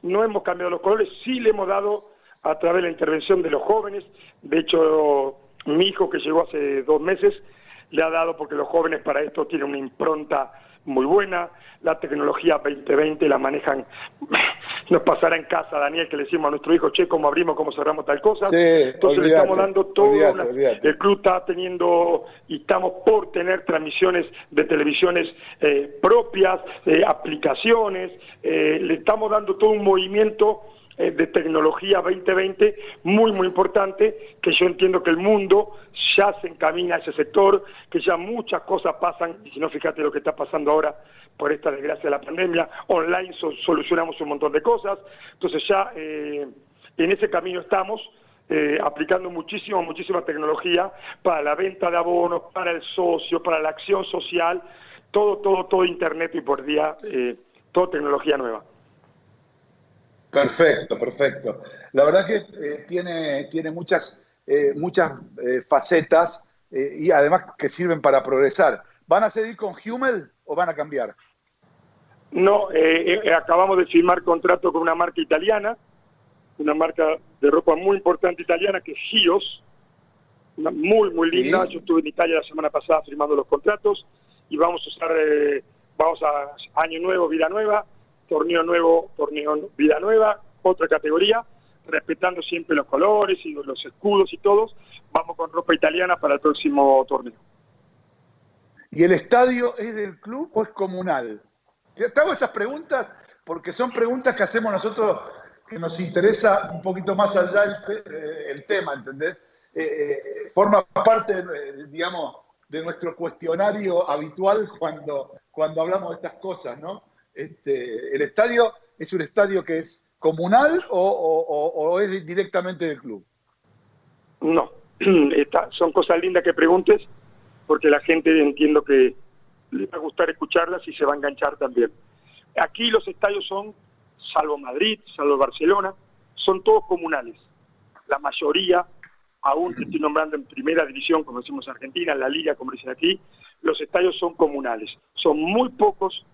no hemos cambiado los colores, sí le hemos dado a través de la intervención de los jóvenes, de hecho mi hijo que llegó hace dos meses le ha dado porque los jóvenes para esto tienen una impronta muy buena, la tecnología 2020 la manejan, nos pasará en casa Daniel que le decimos a nuestro hijo, che, cómo abrimos, cómo cerramos tal cosa, Sí, entonces le estamos dando todo, una- el club está teniendo y estamos por tener transmisiones de televisiones eh, propias, eh, aplicaciones, eh, le estamos dando todo un movimiento de tecnología 2020 muy, muy importante, que yo entiendo que el mundo ya se encamina a ese sector, que ya muchas cosas pasan, y si no, fíjate lo que está pasando ahora por esta desgracia de la pandemia, online so- solucionamos un montón de cosas, entonces ya eh, en ese camino estamos, eh, aplicando muchísimo, muchísima tecnología para la venta de abonos, para el socio, para la acción social, todo, todo, todo internet y por día, eh, toda tecnología nueva. Perfecto, perfecto. La verdad que eh, tiene, tiene muchas, eh, muchas eh, facetas y además que sirven para progresar. ¿Van a seguir con Hummel o van a cambiar? No, acabamos de firmar contrato con una marca italiana, una marca de ropa muy importante italiana que es Gios, una muy, muy Sí. linda. Yo estuve en Italia la semana pasada firmando los contratos y vamos a usar, vamos a año nuevo, vida nueva, torneo nuevo, torneo vida nueva, otra categoría, respetando siempre los colores y los escudos y todos. Vamos con ropa italiana para el próximo torneo. ¿Y el estadio es del club o es comunal? Te hago esas preguntas porque son preguntas que hacemos nosotros que nos interesa un poquito más allá el, eh, tema, ¿entendés? Eh, eh, forma parte, digamos, de nuestro cuestionario habitual cuando, cuando hablamos de estas cosas, ¿no? Este, ¿El estadio es un estadio que es comunal o, o- es directamente del club? No, son cosas lindas que preguntes, porque la gente entiendo que le va a gustar escucharlas y se va a enganchar también. Aquí los estadios son, salvo Madrid, salvo Barcelona, son todos comunales. La mayoría, aún te estoy nombrando en primera división, como decimos en Argentina, en la liga, como dicen aquí, los estadios son comunales. Son muy pocos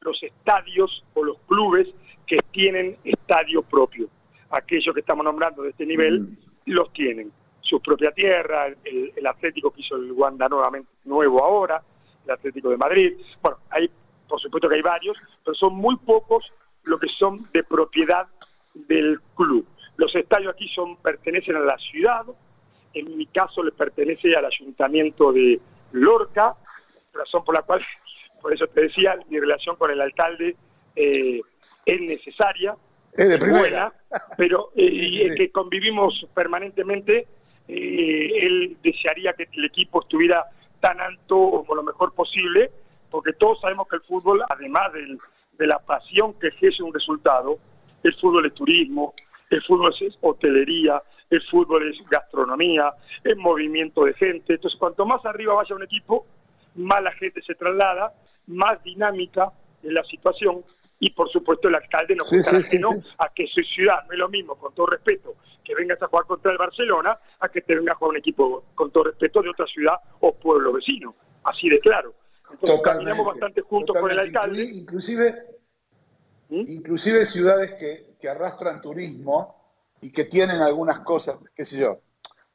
los estadios o los clubes que tienen estadio propio. Aquellos que estamos nombrando de este nivel los tienen. Su propia tierra, el, el Atlético que hizo el Wanda nuevamente nuevo ahora, el Atlético de Madrid. Bueno, hay, por supuesto que hay varios, pero son muy pocos los que son de propiedad del club. Los estadios aquí son pertenecen a la ciudad, en mi caso le pertenece al ayuntamiento de Lorca, razón por la cual, por eso te decía, mi relación con el alcalde eh, es necesaria, Es de primera. buena, pero eh, Sí, sí, y es sí. que convivimos permanentemente, eh, él desearía que el equipo estuviera tan alto como lo mejor posible, porque todos sabemos que el fútbol, además del- de la pasión que ejerce un resultado, el fútbol es turismo, el fútbol es hotelería, el fútbol es gastronomía, es movimiento de gente. Entonces, cuanto más arriba vaya un equipo, más la gente se traslada, más dinámica es la situación y, por supuesto, el alcalde no Sí, sí, sí, a que su ciudad, no es lo mismo, con todo respeto, que vengas a jugar contra el Barcelona, a que te vengas a jugar un equipo, con todo respeto, de otra ciudad o pueblo vecino. Así de claro. Entonces, caminamos bastante juntos con el totalmente. alcalde. Inclu- Inclusive, ¿Mm? inclusive ciudades que, que arrastran turismo y que tienen algunas cosas, qué sé yo.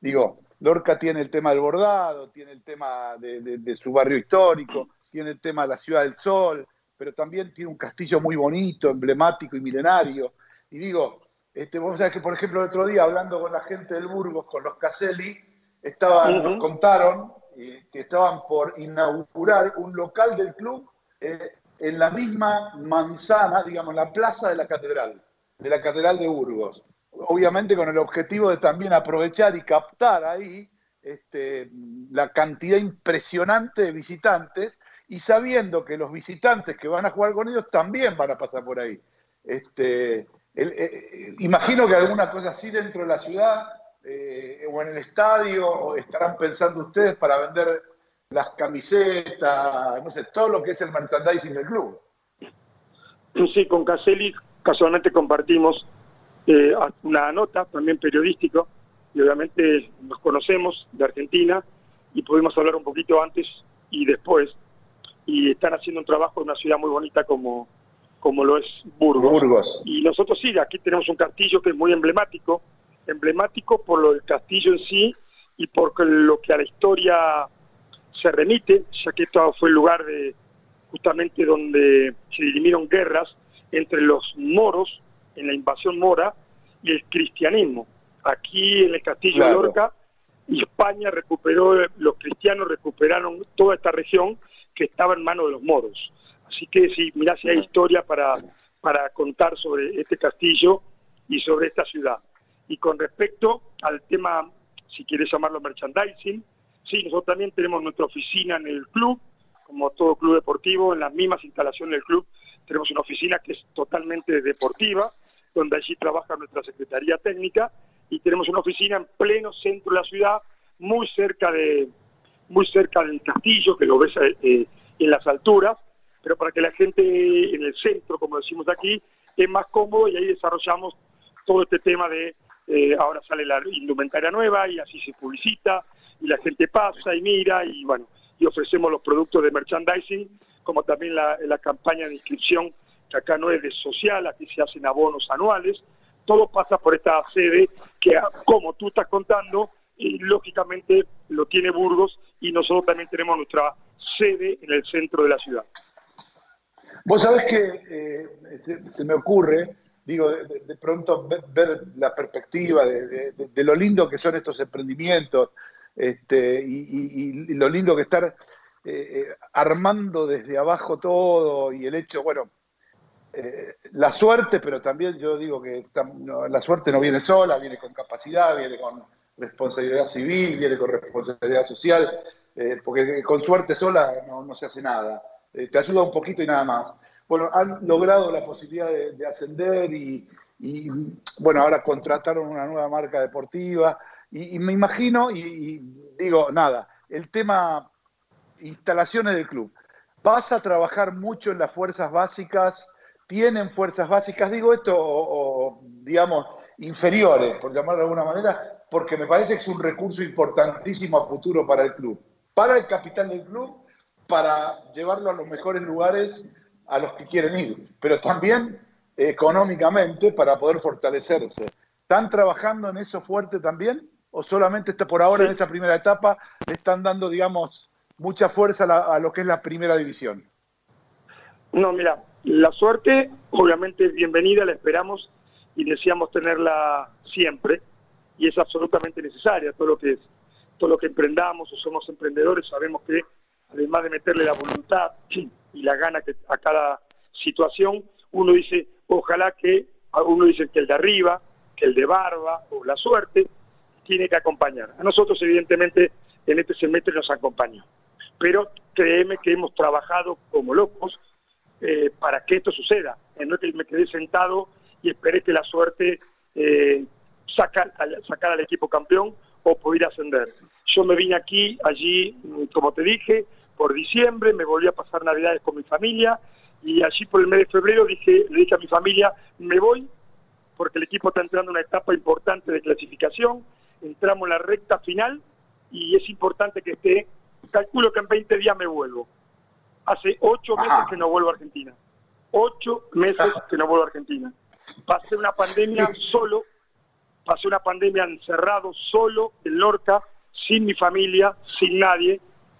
Digo, Lorca tiene el tema del bordado, tiene el tema de, de- de su barrio histórico, tiene el tema de la Ciudad del Sol, pero también tiene un castillo muy bonito, emblemático y milenario. Y digo, este, vos sabés que, por ejemplo, el otro día, hablando con la gente del Burgos, con los Caselli, estaban, nos contaron eh, que estaban por inaugurar un local del club eh, en la misma manzana, digamos, la plaza de la catedral, de la catedral de Burgos. Obviamente con el objetivo de también aprovechar y captar ahí este, la cantidad impresionante de visitantes y sabiendo que los visitantes que van a jugar con ellos también van a pasar por ahí. Este, eh, eh, imagino que alguna cosa así dentro de la ciudad eh, o en el estadio, estarán pensando ustedes para vender las camisetas, no sé, todo lo que es el merchandising del club. Sí, con Caselli casualmente compartimos eh, una nota también periodística y obviamente nos conocemos de Argentina y pudimos hablar un poquito antes y después y están haciendo un trabajo en una ciudad muy bonita como, como lo es Burgos. Burgos. Y nosotros sí, aquí tenemos un castillo que es muy emblemático, emblemático por lo del castillo en sí y por lo que a la historia se remite, ya que esto fue el lugar de justamente donde se dirimieron guerras entre los moros en la invasión mora y el cristianismo. Aquí en el castillo Claro. de Lorca, España recuperó, los cristianos recuperaron toda esta región que estaba en manos de los moros. Así que si mirá si hay historia para, para contar sobre este castillo y sobre esta ciudad. Y con respecto al tema, si quieres llamarlo merchandising, sí, nosotros también tenemos nuestra oficina en el club, como todo club deportivo, en las mismas instalaciones del club, tenemos una oficina que es totalmente deportiva, donde allí trabaja nuestra Secretaría Técnica, y tenemos una oficina en pleno centro de la ciudad, muy cerca de muy cerca del castillo, que lo ves eh, en las alturas, pero para que la gente en el centro, como decimos aquí, es más cómodo y ahí desarrollamos todo este tema de eh, ahora sale la indumentaria nueva y así se publicita y la gente pasa y mira y bueno, y ofrecemos los productos de merchandising, como también la, la campaña de inscripción, acá no es de social, aquí se hacen abonos anuales, todo pasa por esta sede que, ah, como tú estás contando, y lógicamente lo tiene Burgos y nosotros también tenemos nuestra sede en el centro de la ciudad. Vos sabés que eh, se, me ocurre, digo, de, pronto ver, la perspectiva de, lo lindo que son estos emprendimientos este, y lo lindo que estar eh, eh, armando desde abajo todo y el hecho, bueno, eh, la suerte, pero también yo digo que la suerte no viene sola, viene con capacidad, viene con responsabilidad civil, viene con responsabilidad social, eh, porque con suerte sola no, se hace nada. Eh, te ayuda un poquito y nada más. Bueno, han logrado la posibilidad de, de ascender y, bueno, ahora contrataron una nueva marca deportiva y, y me imagino y digo, nada, el tema instalaciones del club. ¿Vas a trabajar mucho en las fuerzas básicas? ¿Tienen fuerzas básicas? Digo esto, o, o, digamos, inferiores, por llamarlo de alguna manera, porque me parece que es un recurso importantísimo a futuro para el club. Para el capital del club, para llevarlo a los mejores lugares a los que quieren ir, pero también eh, económicamente para poder fortalecerse. ¿Están trabajando en eso fuerte también? ¿O solamente está por ahora en esta primera etapa le están dando, digamos, mucha fuerza a, la- a lo que es la primera división? No, mira, la suerte obviamente es bienvenida, la esperamos y deseamos tenerla siempre y es absolutamente necesaria. Todo lo que es, todo lo que emprendamos o somos emprendedores sabemos que además de meterle la voluntad y la gana que a cada situación, uno dice, ojalá que uno dice que el de arriba, que el de barba o la suerte tiene que acompañar. A nosotros evidentemente en este semestre nos acompañó, pero créeme que hemos trabajado como locos eh, para que esto suceda. Eh, no que me quedé sentado y esperé que la suerte eh, saca, sacara al equipo campeón o pudiera ascender. Yo me vine aquí, allí, mm, como te dije, por diciembre, me volví a pasar navidades con mi familia y allí por el mes de febrero dije, le dije a mi familia, me voy porque el equipo está entrando en una etapa importante de clasificación, entramos en la recta final y es importante que esté, calculo que en 20 días me vuelvo. Hace ocho meses Ajá. que no vuelvo a Argentina. Ocho meses que no vuelvo a Argentina. Pasé una pandemia solo, pasé una pandemia encerrado solo en Lorca, sin mi familia, sin nadie.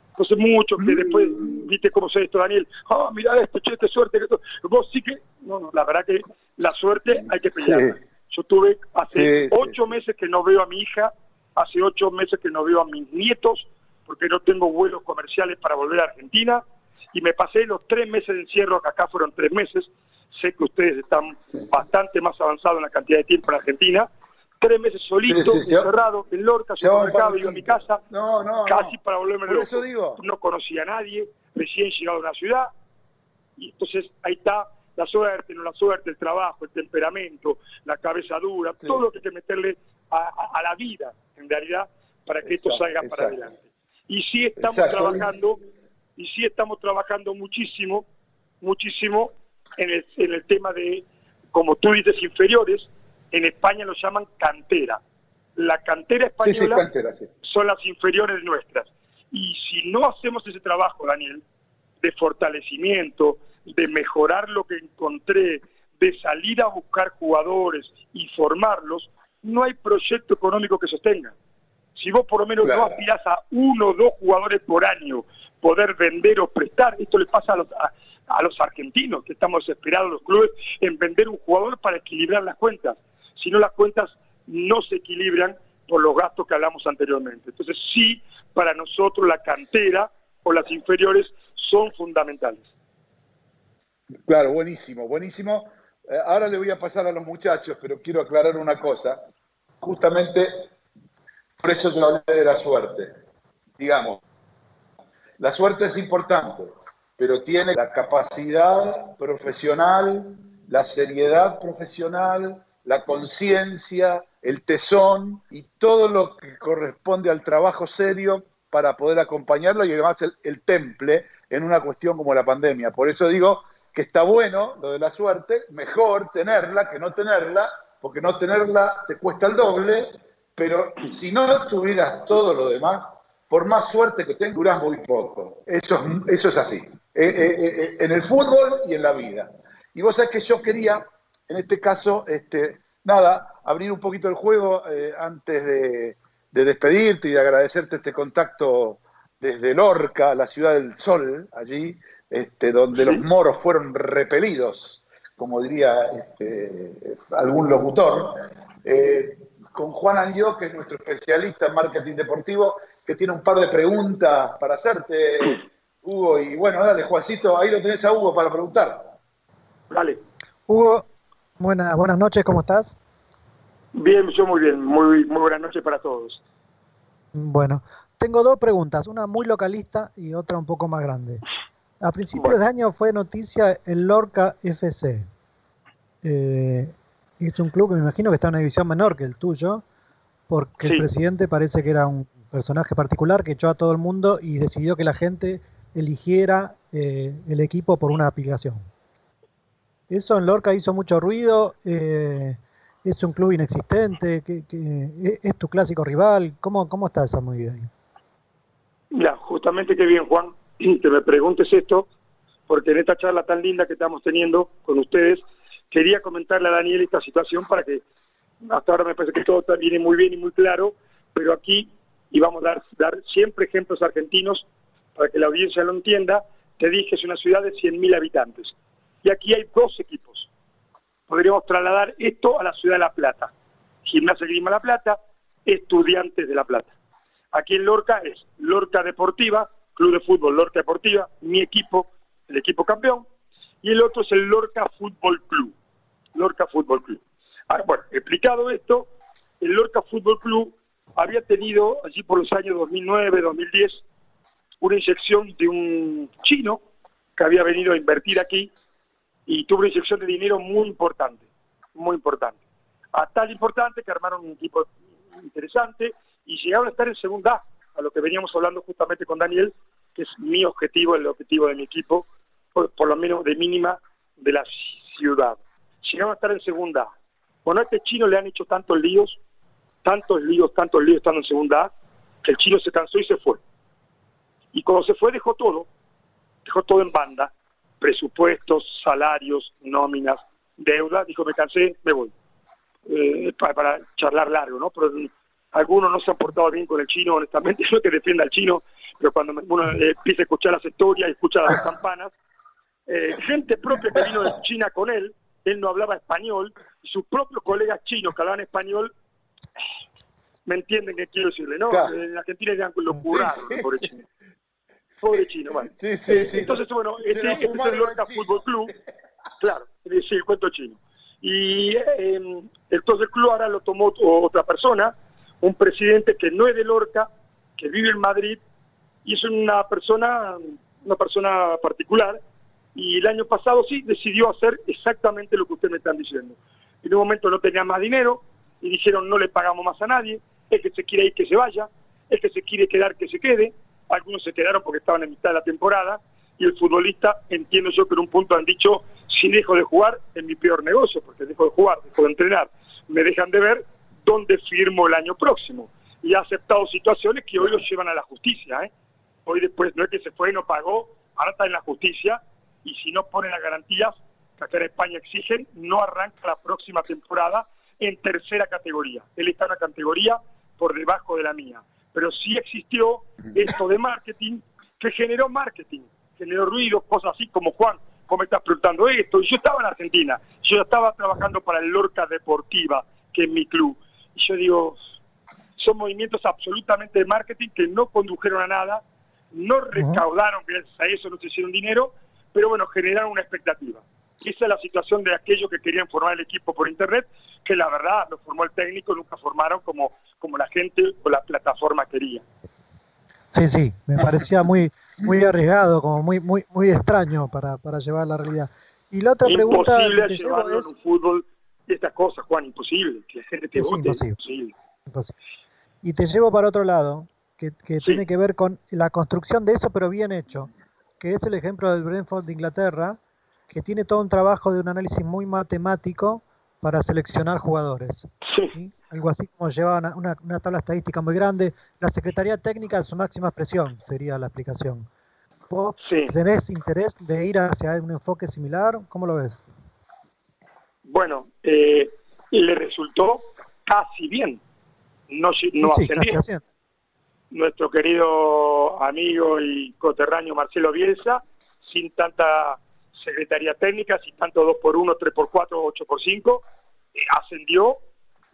Entonces mucho que después, viste cómo se esto, Daniel, ah, mira esto, che, qué suerte, que vos sí que, no, no, la verdad que la suerte hay que pelearla. Sí. Yo tuve hace Sí, sí. ocho meses que no veo a mi hija, hace ocho meses que no veo a mis nietos, porque no tengo vuelos comerciales para volver a Argentina, y me pasé los tres meses de encierro, que acá fueron tres meses, sé que ustedes están bastante más avanzados en la cantidad de tiempo en Argentina, tres meses solito, Sí, encerrado, en Lorca, supermercado, iba a mi casa, No, no, casi no. para volverme Por loco. eso digo. No conocía a nadie, recién llegado a una ciudad, y entonces ahí está la suerte, no la suerte, el trabajo, el temperamento, la cabeza dura, Sí. todo lo que hay que meterle a, a- a la vida, en realidad, para que esto Exacto, salga para adelante. Y sí estamos Exacto. trabajando, y sí estamos trabajando muchísimo, muchísimo en el, en el tema de, como tú dices, inferiores, en España lo llaman cantera. La cantera española sí, cantera, sí. son las inferiores nuestras. Y si no hacemos ese trabajo, Daniel, de fortalecimiento, de mejorar lo que encontré, de salir a buscar jugadores y formarlos, no hay proyecto económico que sostenga. Si vos por lo menos no aspirás a uno o dos jugadores por año, poder vender o prestar, esto le pasa a los, a, a los argentinos, que estamos desesperados los clubes en vender un jugador para equilibrar las cuentas. Si no, las cuentas no se equilibran por los gastos que hablamos anteriormente. Entonces, sí, para nosotros la cantera o las inferiores son fundamentales. Claro, buenísimo, buenísimo. Eh, ahora le voy a pasar a los muchachos, pero quiero aclarar una cosa. Justamente por eso yo hablé de la suerte. Digamos, la suerte es importante, pero tiene la capacidad profesional, la seriedad profesional, la conciencia, el tesón y todo lo que corresponde al trabajo serio para poder acompañarlo y además el, temple en una cuestión como la pandemia. Por eso digo que está bueno lo de la suerte, mejor tenerla que no tenerla, porque no tenerla te cuesta el doble, pero si no tuvieras todo lo demás, por más suerte que tengas, durás muy poco. Eso, es- eso es así, Eh, eh, eh, en el fútbol y en la vida. Y vos sabés que yo quería, en este caso, este, nada, abrir un poquito el juego antes de, de despedirte y de agradecerte este contacto desde Lorca, la ciudad del sol, allí, este, donde los moros fueron repelidos, como diría este, algún locutor, eh, con Juan Angió, que es nuestro especialista en marketing deportivo, que tiene un par de preguntas para hacerte, Hugo. Y bueno, dale, Juancito, ahí lo tenés a Hugo para preguntar. Dale. Hugo, buena- buenas noches, ¿cómo estás? Bien, yo muy bien. Muy, muy buenas noches para todos. Bueno, tengo dos preguntas, una muy localista y otra un poco más grande. A principios Bueno. de año fue noticia el Lorca FC. Eh, es un club que me imagino que está en una división menor que el tuyo, porque el presidente parece que era un personaje particular que echó a todo el mundo y decidió que la gente eligiera eh, el equipo por una aplicación. Eso en Lorca hizo mucho ruido. eh, es un club inexistente. que, que- es, es tu clásico rival. ¿Cómo, cómo está esa movida ahí? Mira, justamente qué bien, Juan, que me preguntes esto, porque en esta charla tan linda que estamos teniendo con ustedes, quería comentarle a Daniel esta situación para que hasta ahora me parece que todo viene muy bien y muy claro, pero aquí, y vamos a dar, siempre ejemplos argentinos para que la audiencia lo entienda, te dije, es una ciudad de 100.000 habitantes. Y aquí hay dos equipos. Podríamos trasladar esto a la ciudad de La Plata. Gimnasia Grima La Plata, Estudiantes de La Plata. Aquí en Lorca es Lorca Deportiva, Club de Fútbol Lorca Deportiva, mi equipo, el equipo campeón, y el otro es el Lorca Fútbol Club. Lorca Fútbol Club. Ahora, bueno, explicado esto, el Lorca Fútbol Club había tenido allí por los años 2009, 2010, una inyección de un chino que había venido a invertir aquí y tuvo una inyección de dinero muy importante, muy importante. A tal importante que armaron un equipo interesante y llegaron a estar en segunda A, lo que veníamos hablando justamente con Daniel, que es mi objetivo, el objetivo de mi equipo, por, lo menos de mínima de la ciudad. Llegaron a estar en segunda. Bueno, a este chino le han hecho tantos líos, tantos líos, tantos líos estando en segunda que el chino se cansó y se fue. Y cuando se fue dejó todo, dejó todo en banda, presupuestos, salarios, nóminas, deuda, dijo me cansé, me voy. Eh, para, charlar largo, ¿no? Pero algunos no se han portado bien con el chino, honestamente, no que defienda al chino, pero cuando uno eh, empieza a escuchar las historias escucha las campanas, eh, gente propia que vino de China con él, él no hablaba español, y sus propios colegas chinos que hablaban español, me entienden qué quiero decirle, ¿no? Claro. En Argentina eran lo curraron, Sí, sí. pobre chino. Pobre chino, bueno. Sí, sí, sí. Entonces, bueno, Se este, este es el Lorca. Fútbol Club, claro, sí, el cuento chino. Y eh, entonces el club ahora lo tomó otra persona, un presidente que no es de Lorca, que vive en Madrid, y es una persona, una persona particular, y el año pasado sí decidió hacer exactamente lo que ustedes me están diciendo. En un momento no tenía más dinero, y dijeron no le pagamos más a nadie, el que se quiere ir que se vaya, el que se quiere quedar que se quede, algunos se quedaron porque estaban en mitad de la temporada, y el futbolista, entiendo yo que en un punto han dicho, si dejo de jugar, es mi peor negocio, porque dejo de jugar, dejo de entrenar, me dejan de ver dónde firmo el año próximo. Y ha aceptado situaciones que hoy lo llevan a la justicia. ¿eh? Hoy después no es que se fue y no pagó, ahora está en la justicia, y si no ponen las garantías que acá en España exigen, no arranca la próxima temporada en tercera categoría. Él está en una categoría por debajo de la mía. Pero sí existió esto de marketing que generó marketing, generó ruido, cosas así como Juan, ¿cómo me estás preguntando esto? Y yo estaba en Argentina, yo estaba trabajando para el Lorca Deportiva, que es mi club. Y yo digo, son movimientos absolutamente de marketing que no condujeron a nada, no recaudaron, gracias a eso no se hicieron dinero, pero bueno, generaron una expectativa. Esa es la situación de aquellos que querían formar el equipo por internet, que la verdad lo formó el técnico, nunca formaron como, como la gente o la plataforma quería. Sí, sí, me parecía muy, muy arriesgado, como muy, muy, muy extraño para, para llevar la realidad. Y la otra pregunta Imposible que te llevo es... en un fútbol estas cosas, Juan, imposible. Que la gente te Es vote, imposible. imposible. Imposible. Y te llevo para otro lado, que, que tiene que ver con la construcción de eso, pero bien hecho, que es el ejemplo del Brentford de Inglaterra, que tiene todo un trabajo de un análisis muy matemático para seleccionar jugadores. ¿sí? Algo así como lleva una, una- una tabla estadística muy grande. La Secretaría Técnica en su máxima expresión sería la explicación. ¿Vos tenés interés de ir hacia un enfoque similar? ¿Cómo lo ves? Bueno, eh, le resultó casi bien. No, no sí, casi. Nuestro querido amigo y coterráneo Marcelo Bielsa, sin tanta secretaría técnica, sin tanto 2 por 1 3 por 4 8 por 5 eh, ascendió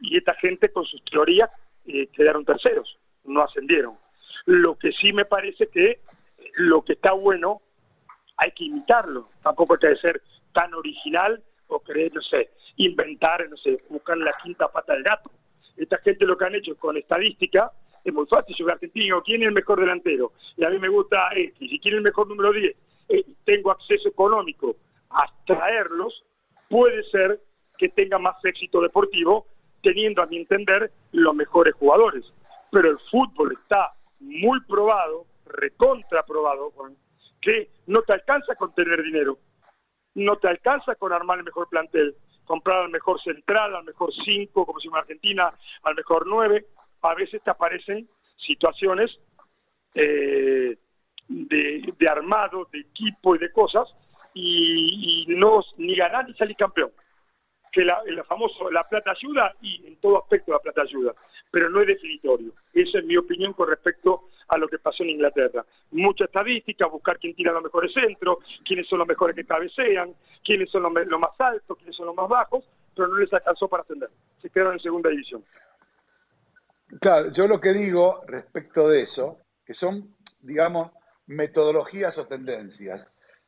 y esta gente con sus teorías eh, quedaron terceros, no ascendieron. Lo que sí me parece que eh, lo que está bueno hay que imitarlo, tampoco hay que ser tan original o querer, no sé, inventar, no sé, buscar la quinta pata del gato. Esta gente lo que han hecho con estadística es muy fácil. Yo soy argentino, ¿quién es el mejor delantero? Y a mí me gusta este, y si quién es el mejor número 10, tengo acceso económico a traerlos, puede ser que tenga más éxito deportivo teniendo, a mi entender, los mejores jugadores. Pero el fútbol está muy probado, recontra probado, Juan, que no te alcanza con tener dinero, no te alcanza con armar el mejor plantel, comprar al mejor central, al mejor cinco, como se llama en Argentina, al mejor nueve. A veces te aparecen situaciones eh, de, de armado, de equipo y de cosas, y, no ni ganar ni salir campeón. Que la, el famoso, la plata ayuda, y en todo aspecto la plata ayuda, pero no es definitorio. Esa es mi opinión con respecto a lo que pasó en Inglaterra. Mucha estadística, buscar quién tira los mejores centros, quiénes son los mejores que cabecean, quiénes son los, los más altos, quiénes son los más bajos, pero no les alcanzó para ascender. Se quedaron en segunda división. Claro, yo lo que digo respecto de eso, que son, digamos, metodologías o tendencias,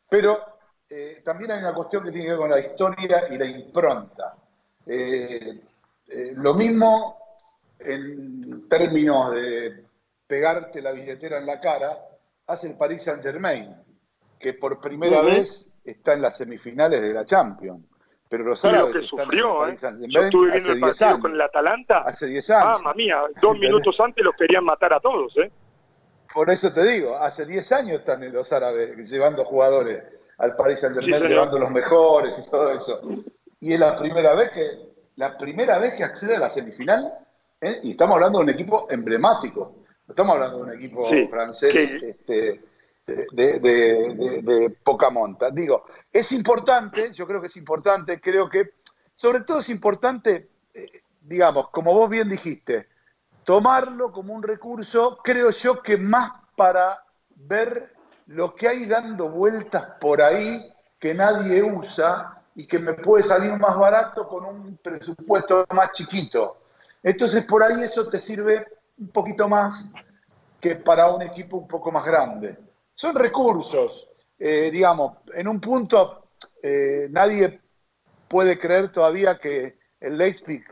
pero eh, también hay una cuestión que tiene que ver con la historia y la impronta. Eh, eh, lo mismo en términos de pegarte la billetera en la cara, hace el Paris Saint Germain, que por primera vez está en las semifinales de la Champions. Pero los árabes que están en el sufrió, Yo estuve viendo el 10 partido años. con el Atalanta. Hace 10 años. Mamma mía, dos minutos antes los querían matar a todos, ¿eh? Por eso te digo, hace 10 años están los árabes llevando jugadores al Paris Saint Germain, Sí, señor. llevando los mejores y todo eso. Y es la primera vez que, la primera vez que accede a la semifinal, ¿eh? y estamos hablando de un equipo emblemático. No Estamos hablando de un equipo Sí, francés este, de, de- de- de poca monta. Digo, es importante, yo creo que es importante, creo que sobre todo es importante, eh, digamos, como vos bien dijiste, tomarlo como un recurso, creo yo que más para ver lo que hay dando vueltas por ahí que nadie usa y que me puede salir más barato con un presupuesto más chiquito. Entonces por ahí eso te sirve un poquito más que para un equipo un poco más grande. Son recursos, eh, digamos, en un punto eh, nadie puede creer todavía que el Leipzig,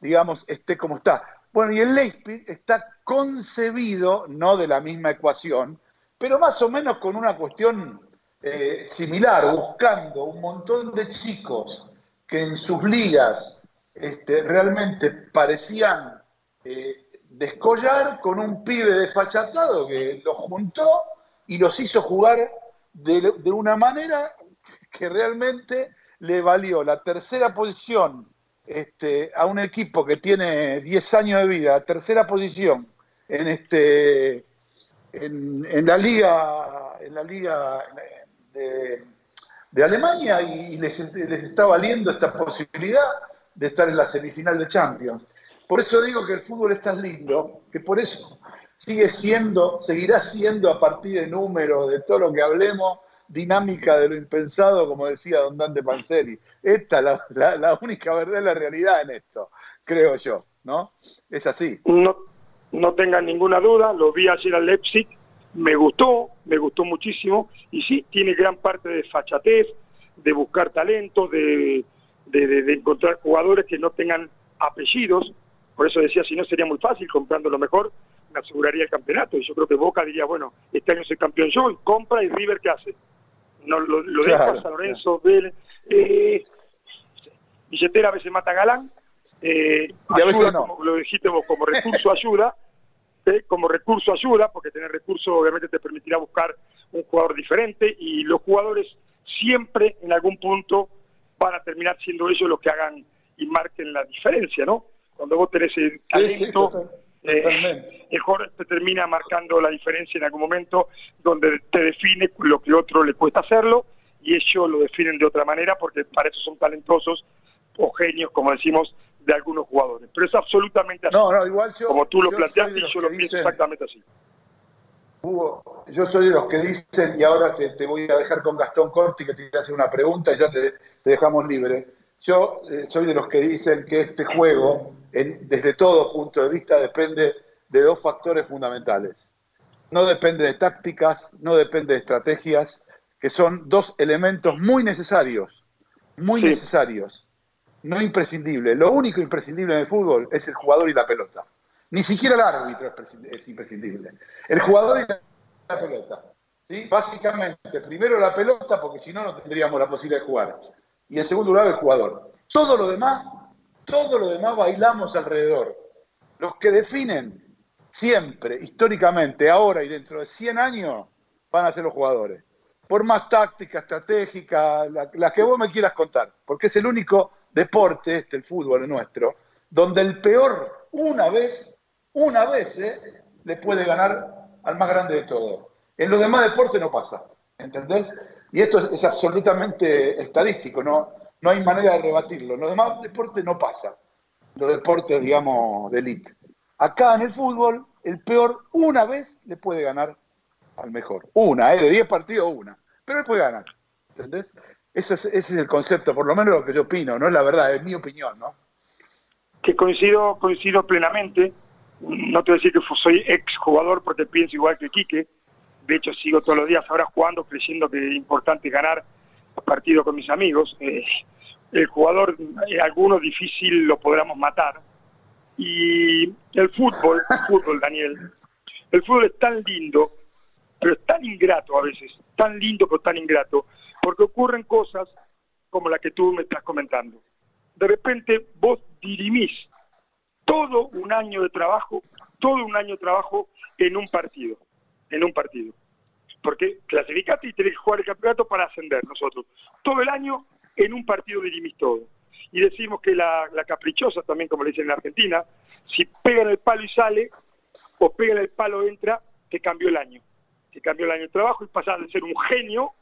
digamos, esté como está. Bueno, y el Leipzig está concebido, no de la misma ecuación, pero más o menos con una cuestión eh, similar, buscando un montón de chicos que en sus ligas este, realmente parecían eh, descollar con un pibe desfachatado que los juntó y los hizo jugar de, de una manera que realmente le valió la tercera posición este, a un equipo que tiene 10 años de vida, tercera posición en este en, la liga en la liga de, de Alemania y les, les está valiendo esta posibilidad de estar en la semifinal de Champions. Por eso digo que el fútbol es tan lindo, que por eso sigue siendo, seguirá siendo a partir de números, de todo lo que hablemos, dinámica de lo impensado, como decía don Dante Panzeri. Esta es la, la- la única verdad, la realidad en esto, creo yo, ¿no? Es así. No, no tengan ninguna duda, lo vi ayer al Leipzig, me gustó, me gustó muchísimo, y sí, tiene gran parte de fachatez, de buscar talentos, de, de, de- de encontrar jugadores que no tengan apellidos, por eso decía, si no sería muy fácil, comprando lo mejor, me aseguraría el campeonato, y yo creo que Boca diría, bueno, este año soy campeón yo, y compra, y River, ¿qué hace? No, lo, lo deja Claro, a San Lorenzo, Vélez, eh, billetera a veces mata galán, eh, Y a veces no. como lo dijiste vos, como recurso ayuda, ¿eh? como recurso ayuda, porque tener recurso obviamente te permitirá buscar un jugador diferente y los jugadores siempre en algún punto van a terminar siendo ellos los que hagan y marquen la diferencia, ¿no? Cuando vos tenés el Sí, sí, eh, totalmente. el jugador te termina marcando la diferencia en algún momento donde te define lo que otro le cuesta hacerlo y ellos lo definen de otra manera porque para eso son talentosos o genios, como decimos, de algunos jugadores. Pero es absolutamente así. No, no, igual yo. como tú lo yo planteaste y yo lo pienso dicen- exactamente así. Hugo, yo soy de los que dicen, y ahora te, te voy a dejar con Gastón Corti que te quiere hacer una pregunta y ya te, te dejamos libre. Yo eh, soy de los que dicen que este juego, en- desde todo punto de vista, depende de dos factores fundamentales. No depende de tácticas, no depende de estrategias, que son dos elementos muy necesarios, muy Sí. necesarios, no imprescindibles. Lo único imprescindible en el fútbol es el jugador y la pelota. Ni siquiera el árbitro es, prescind- es imprescindible. El jugador y la pelota. ¿sí? Básicamente, primero la pelota, porque si no, no tendríamos la posibilidad de jugar. Y en segundo lugar, el jugador. Todo lo demás, todo lo demás bailamos alrededor. Los que definen siempre, históricamente, ahora y dentro de 100 años, van a ser los jugadores. Por más táctica, estratégica, la, la que vos me quieras contar. Porque es el único deporte, este, el fútbol nuestro, donde el peor, una vez, una vez, ¿eh? le puede ganar al más grande de todos. En los demás deportes no pasa, ¿entendés? Y esto es, es absolutamente estadístico, no, no hay manera de rebatirlo. En los demás deportes no pasa, los deportes, digamos, de élite. Acá en el fútbol, el peor una vez le puede ganar al mejor. Una, ¿eh? de 10 partidos, una. Pero él puede ganar, ¿entendés? Ese es, el concepto, por lo menos lo que yo opino, no es la verdad, es mi opinión, ¿no? Que coincido, coincido plenamente. No te voy a decir que soy ex jugador porque pienso igual que Quique. De hecho, sigo todos los días ahora jugando, creyendo que es importante ganar partido con mis amigos. Eh, el jugador, eh, alguno difícil lo podremos matar. Y el fútbol, el fútbol, Daniel, el fútbol es tan lindo, pero es tan ingrato a veces, tan lindo pero tan ingrato, porque ocurren cosas como la que tú me estás comentando. De repente vos dirimís todo un año de trabajo, todo un año de trabajo en un partido, en un partido. Porque clasificaste y tenés que jugar el campeonato para ascender nosotros. Todo el año en un partido dirimís todo. Y decimos que la, la caprichosa, también como le dicen en Argentina, si pega en el palo y sale, o pega en el palo y entra, te cambió el año. Te cambió el año de trabajo y pasás de ser un genio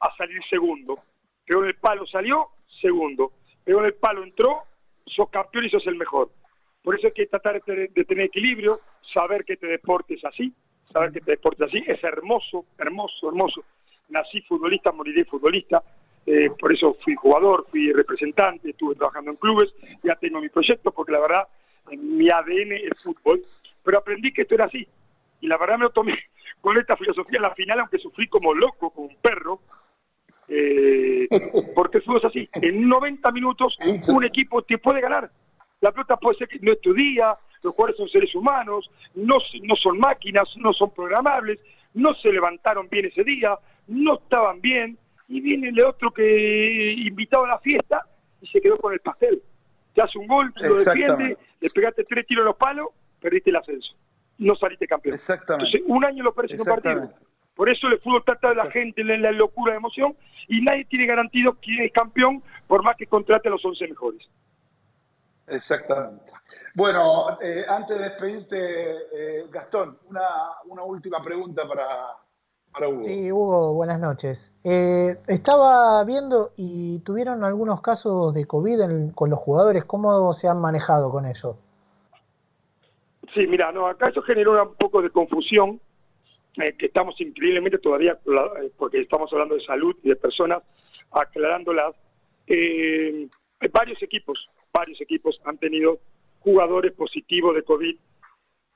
a salir segundo. Pegó en el palo, salió, segundo. Pegó en el palo, entró, sos campeón y sos el mejor. Por eso hay que tratar de tener, equilibrio, saber que este deporte es así, saber que este deporte es así, es hermoso, hermoso, hermoso. Nací futbolista, moriré futbolista, eh, por eso fui jugador, fui representante, estuve trabajando en clubes, ya tengo mi proyecto, porque la verdad, en mi ADN es fútbol, pero aprendí que esto era así. Y la verdad me lo tomé con esta filosofía en la final, aunque sufrí como loco, como un perro, eh, porque el fútbol es así. En 90 minutos un equipo te puede ganar. La pelota puede ser que no es tu día, los jugadores son seres humanos, no, no son máquinas, no son programables, no se levantaron bien ese día, no estaban bien, y viene el otro que invitado a la fiesta y se quedó con el pastel. te hace un gol, lo defiende, le pegaste tres tiros en los palos, perdiste el ascenso. No saliste campeón. Exactamente. Entonces, un año lo perdés en un partido. Por eso el fútbol trata de la gente, la, la locura de emoción, y nadie tiene garantido quién es campeón, por más que contrate a los 11 mejores. Exactamente. Bueno, eh, antes de despedirte, eh, Gastón, una, una última pregunta para, para Hugo. Sí, Hugo, buenas noches. Eh, estaba viendo y tuvieron algunos casos de COVID en- con los jugadores. ¿Cómo se han manejado con eso? Sí, mira, no, acá eso generó un poco de confusión, eh, que estamos increíblemente todavía, eh, porque estamos hablando de salud y de personas, aclarándolas. Eh, varios equipos, varios equipos han tenido jugadores positivos de COVID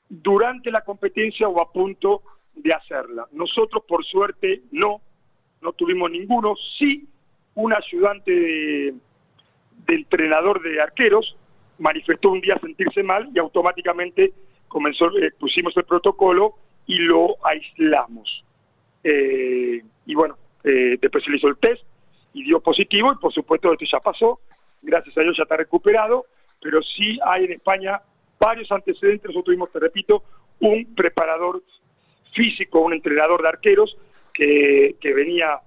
durante la competencia o a punto de hacerla. Nosotros, por suerte, no, no tuvimos ninguno. Sí, un ayudante de, entrenador de arqueros manifestó un día sentirse mal y automáticamente comenzó, eh, pusimos el protocolo y lo aislamos. Eh, y bueno, eh, después se le hizo el test y dio positivo y por supuesto esto ya pasó, gracias a Dios ya está recuperado, pero sí hay en España varios antecedentes, nosotros tuvimos, te repito, un preparador físico, un entrenador de arqueros que, que venía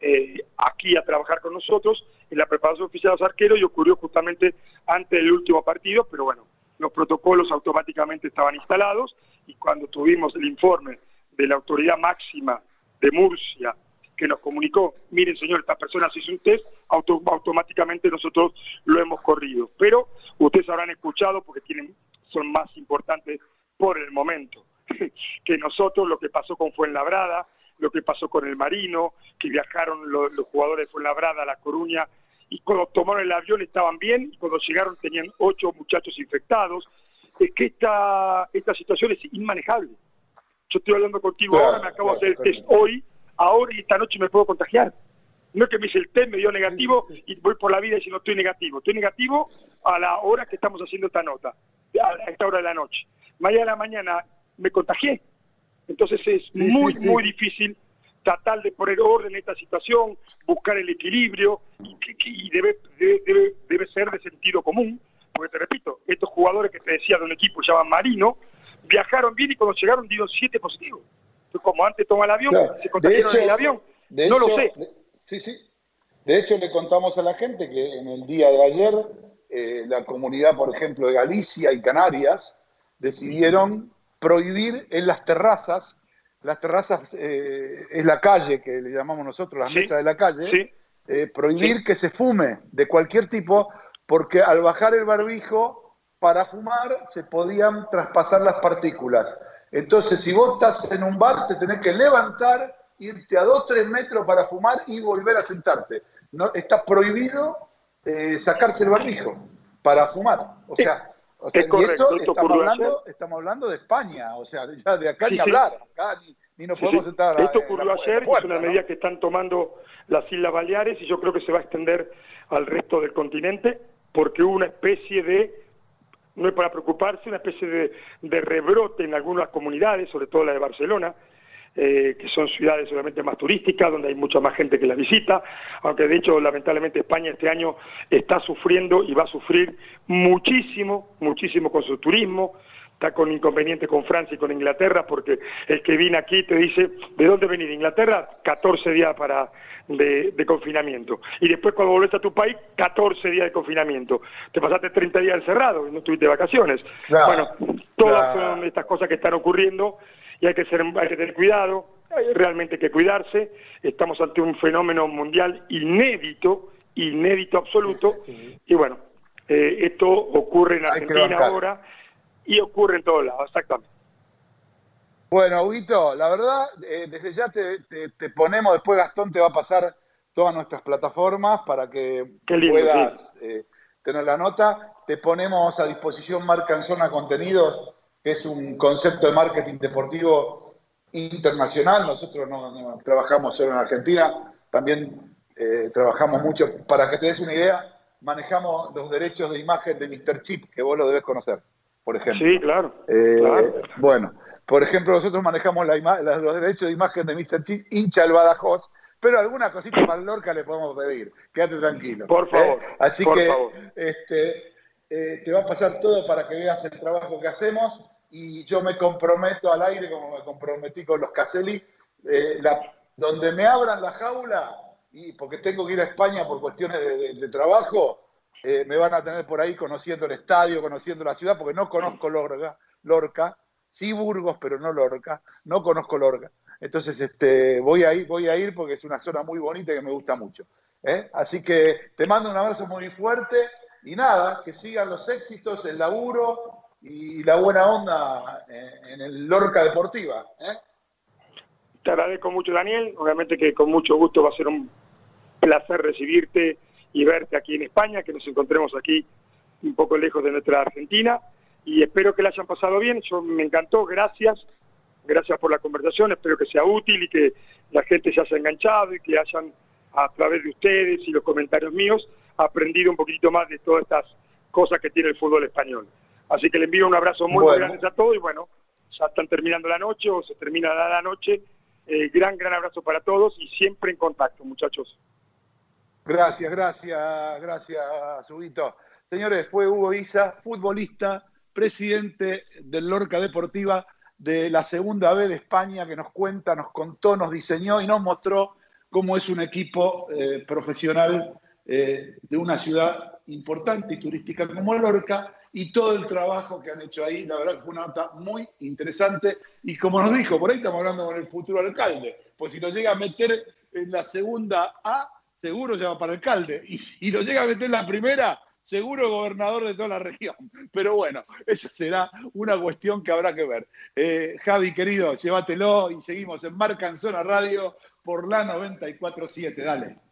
eh, aquí a trabajar con nosotros en la preparación oficial de los arqueros y ocurrió justamente antes del último partido, pero bueno, los protocolos automáticamente estaban instalados y cuando tuvimos el informe de la autoridad máxima de Murcia que nos comunicó, miren señor, esta persona se hizo un test, auto- automáticamente nosotros lo hemos corrido. Pero ustedes habrán escuchado, porque tienen, son más importantes por el momento, que nosotros lo que pasó con Fuenlabrada, lo que pasó con el Marino, que viajaron los, los jugadores de Fuenlabrada a La Coruña y cuando tomaron el avión estaban bien y cuando llegaron tenían ocho muchachos infectados. Es que esta, esta situación es inmanejable. Yo estoy hablando contigo Claro, ahora, me acabo de claro, hacer el test hoy, ahora y esta noche me puedo contagiar. No es que me hice el test, me dio negativo y voy por la vida diciendo estoy negativo. Estoy negativo a la hora que estamos haciendo esta nota, a esta hora de la noche. Mañana a la mañana me contagié. Entonces es Sí, muy, sí, muy difícil tratar de poner orden en esta situación, buscar el equilibrio y, debe, debe, debe, ser de sentido común, porque te repito, estos jugadores que te decía de un equipo llaman Marino, viajaron bien y cuando llegaron dieron siete positivos. Entonces, como antes toma el avión, Claro. se contagiaron hecho- en el avión. De no lo hecho, sé. de- sí, sí. De hecho, le contamos a la gente que en el día de ayer eh, la comunidad, por ejemplo, de Galicia y Canarias decidieron prohibir en las terrazas, las terrazas eh, es la calle que le llamamos nosotros, las Sí, mesas de la calle, sí. eh, prohibir que se fume de cualquier tipo, porque al bajar el barbijo para fumar se podían traspasar las partículas. Entonces, si vos estás en un bar, te tenés que levantar, irte a 2 3 metros para fumar y volver a sentarte. No, está prohibido eh, sacarse el barbijo para fumar. O sea, o sea, es y correcto, esto esto estamos hablando, estamos hablando de España, o sea, ya de acá Sí, ni hablar, acá ni, ni nos podemos sí. sentar a- Esto en la- ocurrió la ayer, puerta, es una ¿no? medida que están tomando las Islas Baleares y yo creo que se va a extender al resto del continente porque hubo una especie de, no es para preocuparse, una especie de, de rebrote en algunas comunidades, sobre todo la de Barcelona, eh, que son ciudades obviamente más turísticas, donde hay mucha más gente que la visita, aunque de hecho lamentablemente España este año está sufriendo y va a sufrir muchísimo, muchísimo con su turismo, está con inconveniente con Francia y con Inglaterra, porque el que viene aquí te dice, ¿de dónde venís? ¿De Inglaterra? 14 días para de, de confinamiento. Y después cuando volvés a tu país, 14 días de confinamiento. Te pasaste 30 días encerrado y no tuviste vacaciones. Bueno, todas son estas cosas que están ocurriendo y hay que, ser, hay que tener cuidado, hay realmente que cuidarse. Estamos ante un fenómeno mundial inédito, inédito absoluto. Y bueno, eh, esto ocurre en Argentina ahora y ocurre en todos lados, exactamente. Bueno, Huguito, la verdad, eh, desde ya te, te- te ponemos, después Gastón te va a pasar todas nuestras plataformas para que lindo, puedas eh, tener la nota. Te ponemos a disposición Marca en Zona Contenidos, que es un concepto de marketing deportivo internacional. Nosotros no, no trabajamos solo en Argentina, también eh, trabajamos mucho. Para que te des una idea, manejamos los derechos de imagen de Mr. Chip, que vos lo debes conocer, por ejemplo. Sí, claro. Eh, claro. Bueno, por ejemplo, nosotros manejamos la los derechos de imagen de Mr. Chip, hincha el Badajoz, pero alguna cosita para el Lorca le podemos pedir. Quédate tranquilo. Por favor, ¿eh? Así por que, favor. este, eh, te va a pasar todo para que veas el trabajo que hacemos y yo me comprometo al aire, como me comprometí con los Caselli, eh, donde me abran la jaula, y porque tengo que ir a España por cuestiones de, de- de trabajo, eh, me van a tener por ahí conociendo el estadio, conociendo la ciudad, porque no conozco Lorca, Lorca sí Burgos, pero no Lorca, no conozco Lorca. Entonces este, voy, a ir, voy a ir porque es una zona muy bonita y que me gusta mucho. ¿eh? Así que te mando un abrazo muy fuerte y nada, que sigan los éxitos, el laburo y la buena onda en, el Lorca Deportiva. ¿eh? Te agradezco mucho, Daniel. Obviamente que con mucho gusto va a ser un placer recibirte y verte aquí en España, que nos encontremos aquí un poco lejos de nuestra Argentina. Y espero que la hayan pasado bien. Yo me encantó. Gracias. Gracias por la conversación. Espero que sea útil y que la gente se haya enganchado y que hayan, a través de ustedes y los comentarios míos, aprendido un poquitito más de todas estas cosas que tiene el fútbol español. Así que le envío un abrazo muy Bueno. grande a todos y bueno, ya están terminando la noche o se termina la la noche. Eh, gran, gran abrazo para todos y siempre en contacto, muchachos. Gracias, gracias, gracias, Subito. Señores, fue Hugo Isa, futbolista, presidente del Lorca Deportiva de la Segunda B de España, que nos cuenta, nos contó, nos diseñó y nos mostró cómo es un equipo eh, profesional eh, de una ciudad importante y turística como Lorca y todo el trabajo que han hecho ahí. La verdad que fue una nota muy interesante y como nos dijo, por ahí estamos hablando con el futuro alcalde, pues si lo llega a meter en la segunda A, seguro ya va para alcalde. Y si lo llega a meter en la primera, seguro gobernador de toda la región. Pero bueno, esa será una cuestión que habrá que ver. Eh, Javi, querido, llévatelo y seguimos en Marca en Zona Radio por la 94.7. Dale.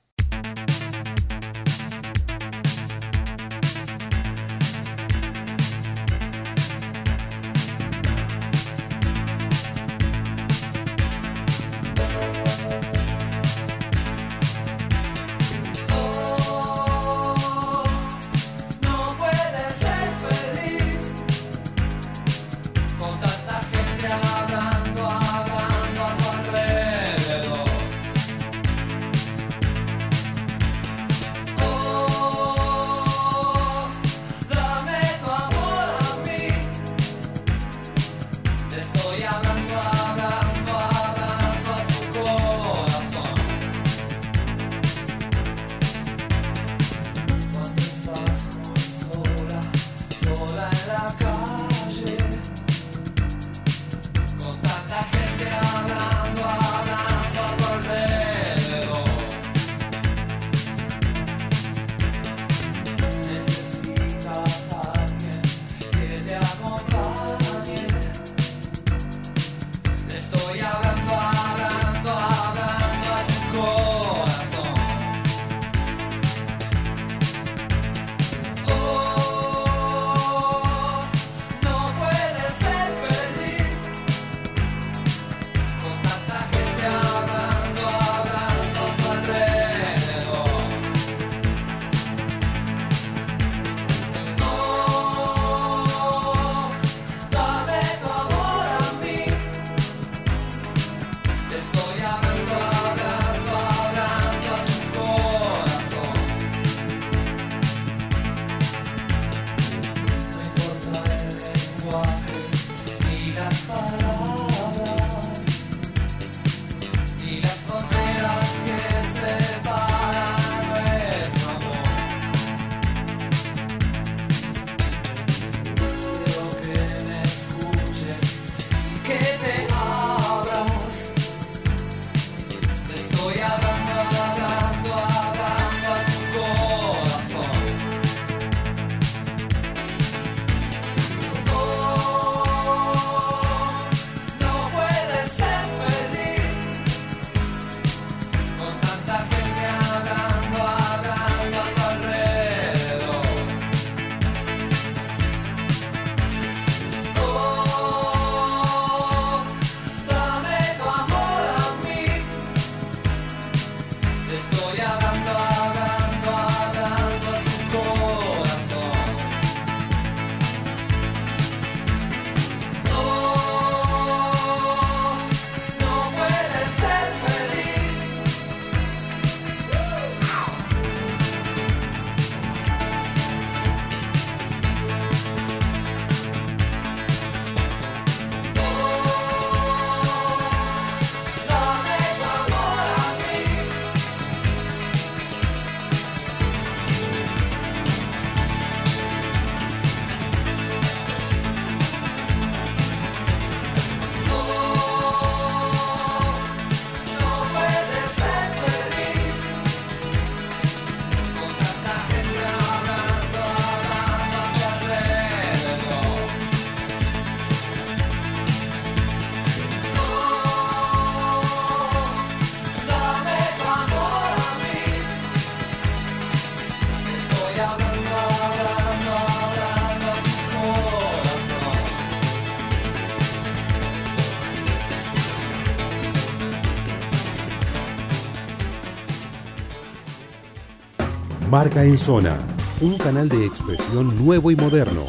Marca en Zona, un canal de expresión nuevo y moderno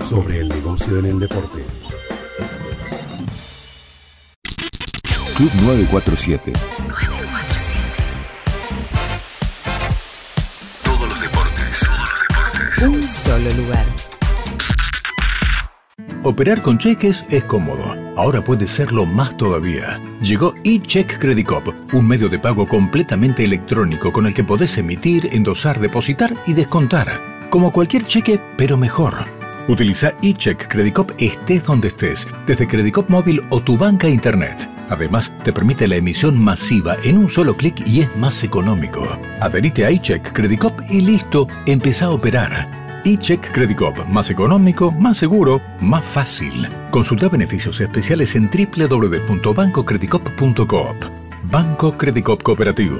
sobre el negocio en el deporte. Club 947. Todos los deportes. Un solo lugar. Operar con cheques es cómodo. Ahora puede serlo más todavía. Llegó eCheck Credit Cop, un medio de pago completamente electrónico con el que podés emitir, endosar, depositar y descontar. Como cualquier cheque, pero mejor. Utiliza eCheck Credit Cop estés donde estés, desde Credit Cop móvil o tu banca internet. Además, te permite la emisión masiva en un solo clic y es más económico. Adherite a eCheck Credit Cop y listo, empieza a operar. eCheck Credit Cop, más económico, más seguro, más fácil. Consulta beneficios especiales en www.bancocreditcop.coop. Banco Credit Cop Cooperativo.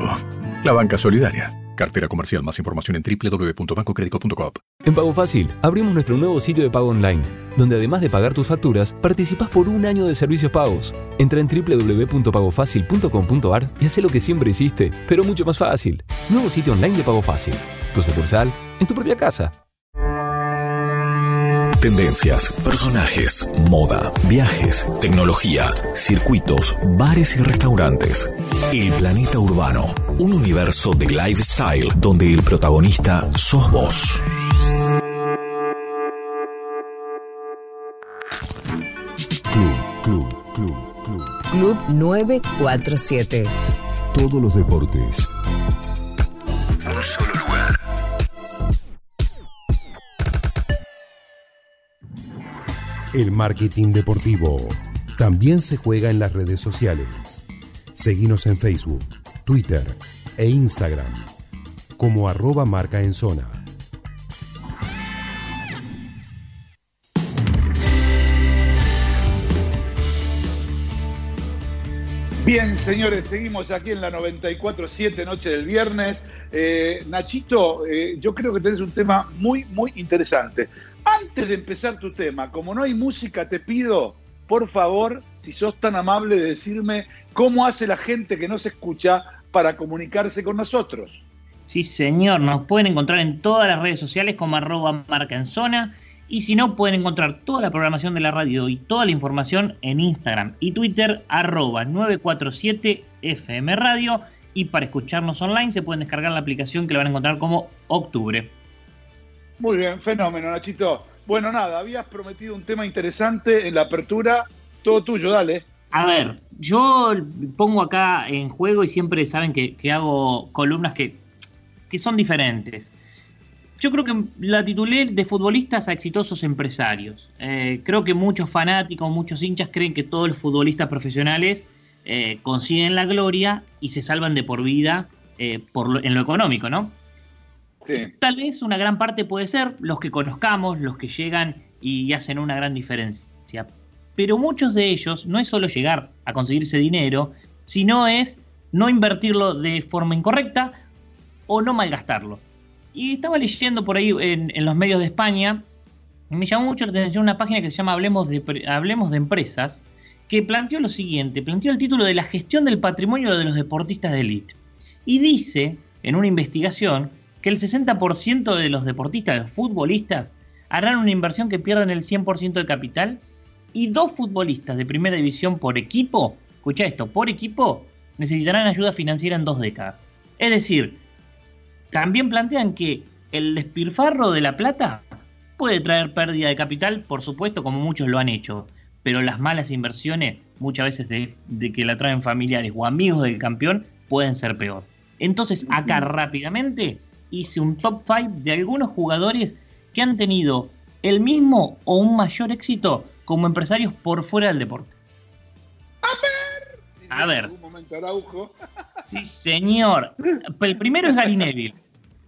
La banca solidaria. Cartera comercial. Más información en www.bancocreditcop.coop. En Pago Fácil, abrimos nuestro nuevo sitio de pago online, donde además de pagar tus facturas, participás por un año de servicios pagos. Entra en www.pagofacil.com.ar y haz lo que siempre hiciste, pero mucho más fácil. Nuevo sitio online de Pago Fácil. Tu sucursal, en tu propia casa. Tendencias, personajes, moda, viajes, tecnología, circuitos, bares y restaurantes. El planeta urbano, un universo de lifestyle donde el protagonista sos vos. Club, club, club, club. Club 947. Todos los deportes. Un solo El marketing deportivo también se juega en las redes sociales. Seguimos en Facebook, Twitter e Instagram como arroba marca en zona. Bien, señores, seguimos aquí en la 94.7 noche del viernes. Eh, Nachito, eh, yo creo que tenés un tema muy, muy interesante. Antes de empezar tu tema, como no hay música, te pido, por favor, si sos tan amable de decirme cómo hace la gente que no se escucha para comunicarse con nosotros. Sí, señor, nos pueden encontrar en todas las redes sociales como arroba marca en zona. Y si no, pueden encontrar toda la programación de la radio y toda la información en Instagram y Twitter, arroba 947 FM Radio. Y para escucharnos online se pueden descargar la aplicación que la van a encontrar como Octubre. Muy bien, fenómeno, Nachito. Bueno, nada, habías prometido un tema interesante en la apertura. Todo tuyo, dale. A ver, yo pongo acá en juego y siempre saben que, hago columnas que, que son diferentes. Yo creo que la titulé de futbolistas a exitosos empresarios. Eh, creo que muchos fanáticos, muchos hinchas creen que todos los futbolistas profesionales eh, consiguen la gloria y se salvan de por vida eh, por en lo económico, ¿no? Tal vez una gran parte puede ser los que conozcamos, los que llegan y hacen una gran diferencia. Pero muchos de ellos no es solo llegar a conseguir ese dinero, sino es no invertirlo de forma incorrecta o no malgastarlo. Y estaba leyendo por ahí en, los medios de España, y me llamó mucho la atención una página que se llama Hablemos de, Hablemos de Empresas, que planteó lo siguiente, planteó el título de la gestión del patrimonio de los deportistas de élite. Y dice, en una investigación, que el 60% de los deportistas, de los futbolistas, harán una inversión que pierden el 100% de capital y dos futbolistas de primera división por equipo, escucha esto, por equipo, necesitarán ayuda financiera en dos décadas. Es decir, también plantean que el despilfarro de la plata puede traer pérdida de capital, por supuesto, como muchos lo han hecho, pero las malas inversiones, muchas veces de, de que la traen familiares o amigos del campeón, pueden ser peor. Entonces, acá rápidamente hice un top 5 de algunos jugadores que han tenido el mismo o un mayor éxito como empresarios por fuera del deporte. A ver. Un momento, Araujo. Sí, señor. El primero es Gary Neville.